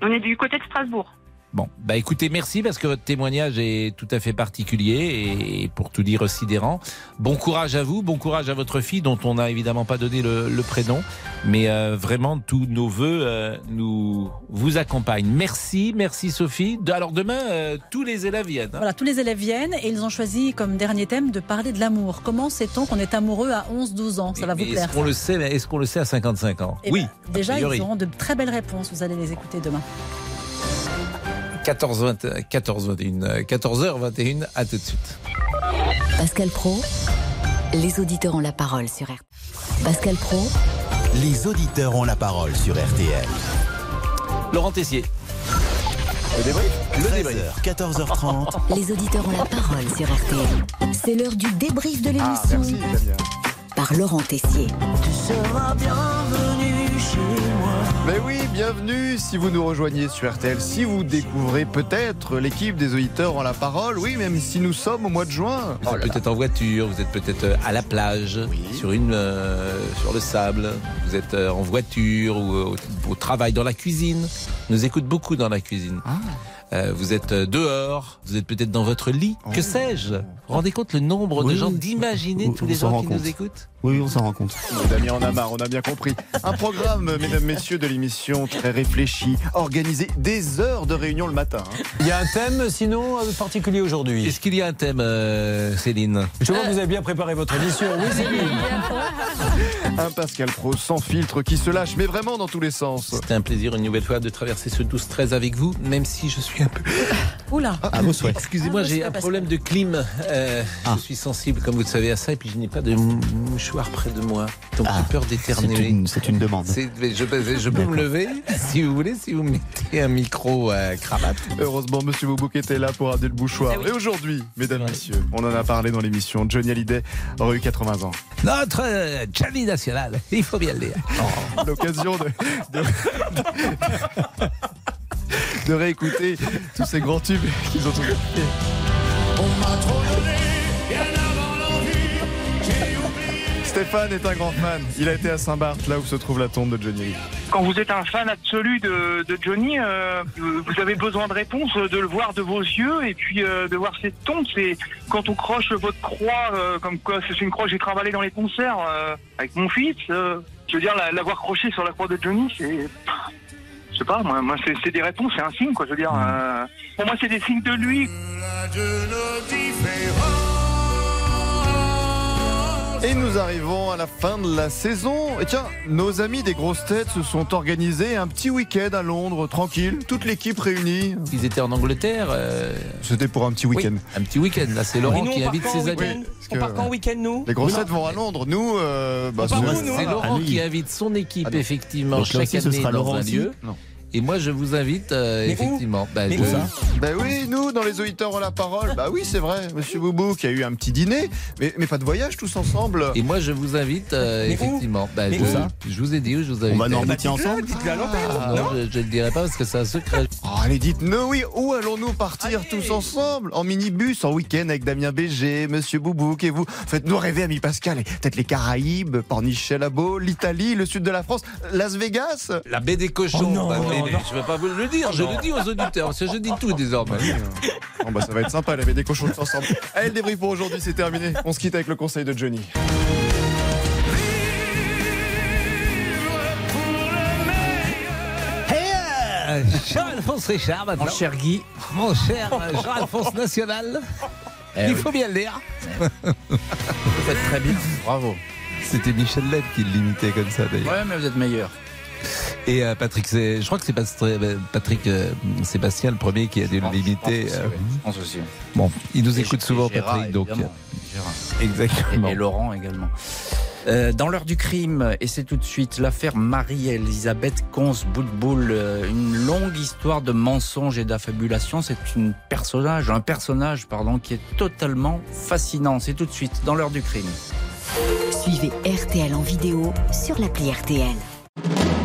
On est du côté de Strasbourg. Bon, bah écoutez, merci parce que votre témoignage est tout à fait particulier et pour tout dire sidérant. Bon courage à vous, bon courage à votre fille dont on n'a évidemment pas donné le, le prénom, mais euh, vraiment tous nos voeux euh, nous vous accompagnent. Merci, merci Sophie. Alors demain, euh, tous les élèves viennent. hein. Voilà, tous les élèves viennent et ils ont choisi comme dernier thème de parler de l'amour. Comment sait-on qu'on est amoureux à 11-12 ans? Ça va vous plaire. Est-ce qu'on le sait? Est-ce qu'on le sait à 55 ans? Eh Oui. ben, Déjà, ils auront de très belles réponses. Vous allez les écouter demain. 14, 20, 14, 21, euh, 14h21, à tout de suite. Pascal Pro, les auditeurs ont la parole sur RTL. Pascal Pro, Les auditeurs ont la parole sur RTL. Laurent Tessier. Le débrief. 14h30. les auditeurs ont la parole sur RTL. C'est l'heure du débrief de Ah, l'émission par Laurent Tessier. Tu seras moi. Mais oui, bienvenue. Si vous nous rejoignez sur RTL, si vous découvrez peut-être l'équipe des auditeurs en la parole, oui, même si nous sommes au mois de juin. Vous êtes peut-être en voiture, vous êtes peut-être euh, à la plage, sur, une, euh, sur le sable, vous êtes euh, en voiture ou euh, au, au travail, dans la cuisine. On nous écoute beaucoup dans la cuisine. Euh, vous êtes dehors, vous êtes peut-être dans votre lit, que sais-je? Vous vous rendez compte le nombre de gens, d'imaginer tous les gens qui compte. nous écoutent? Oui, on s'en rend compte. Damien en a marre, on a bien compris. Un programme, mesdames, messieurs, de l'émission très réfléchi, organisé des heures de réunion le matin. hein. Il y a un thème sinon euh, particulier aujourd'hui. Est-ce qu'il y a un thème, euh, Céline Je vois que vous avez bien préparé votre émission. Oui, c'est Un Pascal Pro sans filtre qui se lâche, mais vraiment dans tous les sens. C'était un plaisir une nouvelle fois de traverser ce 12-13 avec vous, même si je suis un peu... Oula Ah, vos souhaits. Excusez-moi, Ah, j'ai un Pascal. problème de clim. Euh, Je suis sensible, comme vous le savez, à ça, et puis je n'ai pas de mouchoir près de moi. Donc Ah, j'ai peur C'est d'éternuer. une, c'est une demande. C'est- mais Je, peux- je peux me lever si vous voulez, si vous mettez un micro à cravate. Heureusement, Monsieur Boubouk était là pour amener le bouchoir. Et aujourd'hui, mesdames, messieurs, on en a parlé dans l'émission. Johnny Hallyday aurait eu 80 ans. Notre euh, Johnny National, il faut bien le dire. L'occasion de, de, de réécouter tous ces grands tubes qu'ils ont tous fait. Stéphane est un grand fan. Il a été à Saint-Barth, là où se trouve la tombe de Johnny. Quand vous êtes un fan absolu de, de Johnny, euh, vous avez besoin de réponses, de le voir de vos yeux et puis euh, de voir cette tombe. C'est quand on croche votre croix, euh, comme quoi c'est une croix que j'ai travaillé dans les concerts euh, avec mon fils. euh, je veux dire, la- l'avoir croché sur la croix de Johnny, c'est. Je sais pas, moi, moi c'est c'est des réponses, c'est un signe, quoi. Je veux dire, euh, pour moi, c'est des signes de lui. Et nous arrivons à la fin de la saison. Et tiens, nos amis des grosses têtes se sont organisés un petit week-end à Londres, tranquille, toute l'équipe réunie. Ils étaient en Angleterre. euh, C'était pour un petit week-end. Un petit week-end. Là, c'est Laurent nous, qui invite ses amis. week-end On part quand en week-end, nous Les grosses têtes vont à Londres. Nous, euh, bah, c'est- où, nous C'est Ah, Laurent lui. qui invite son équipe, Ah effectivement, Donc là chaque aussi, ce année sera dans Laurent un lieu. Non. Et moi, je vous invite, euh, effectivement. bah, je- Ben oui, nous, dans les auditeurs ont la parole. Bah oui, c'est vrai, monsieur Boubou, qui a eu un petit dîner, mais, mais pas de voyage tous ensemble. Et moi, je vous invite, euh, effectivement. Bah, je, je vous ai dit où je vous On invite. va Bah, Normandie dites-le, ensemble dites-le à l'antenne. Ah, non non, je, je le dirai pas parce que c'est un secret. Oh, allez, dites-nous, oui, où allons-nous partir tous ensemble En minibus, en week-end avec Damien Béger, monsieur Boubouk et vous Faites-nous rêver, ami Pascal, et peut-être les Caraïbes, Pornichet, Labo, l'Italie, le sud de la France, Las Vegas La baie des cochons. Oh non, bah, non, mais- non. Je ne vais pas vous le dire. Je le dis aux auditeurs. parce que je dis tout désormais. Bon bah ça va être sympa, elle avait des cochons tous ensemble. Allez, le débrief pour aujourd'hui, c'est terminé. On se quitte avec le conseil de Johnny. Hey, euh, Jean-Alphonse Richard, maintenant. Mon cher Guy. Mon cher euh, Jean-Alphonse National. Eh Il oui. faut bien le dire. Vous faites très bien. Bravo. C'était Michel Leb qui l'imitait comme ça d'ailleurs. Ouais, mais vous êtes meilleur. Et euh, Patrick, c'est- je crois que c'est euh, Patrick euh, Sébastien le premier qui a dû l'imiter. Je pense aussi, ouais. Je pense aussi. Bon, il nous Et écoute souvent, Gérard, Patrick. Donc. Gérard. exactement. Et, et Laurent également. Euh, dans l'heure du crime, et c'est tout de suite l'affaire Marie-Elisabeth Cons-Boutboul, euh, une longue histoire de mensonges et d'affabulation. C'est une personnage, un personnage, pardon, qui est totalement fascinant. C'est tout de suite dans l'heure du crime. Suivez RTL en vidéo sur l'appli RTL.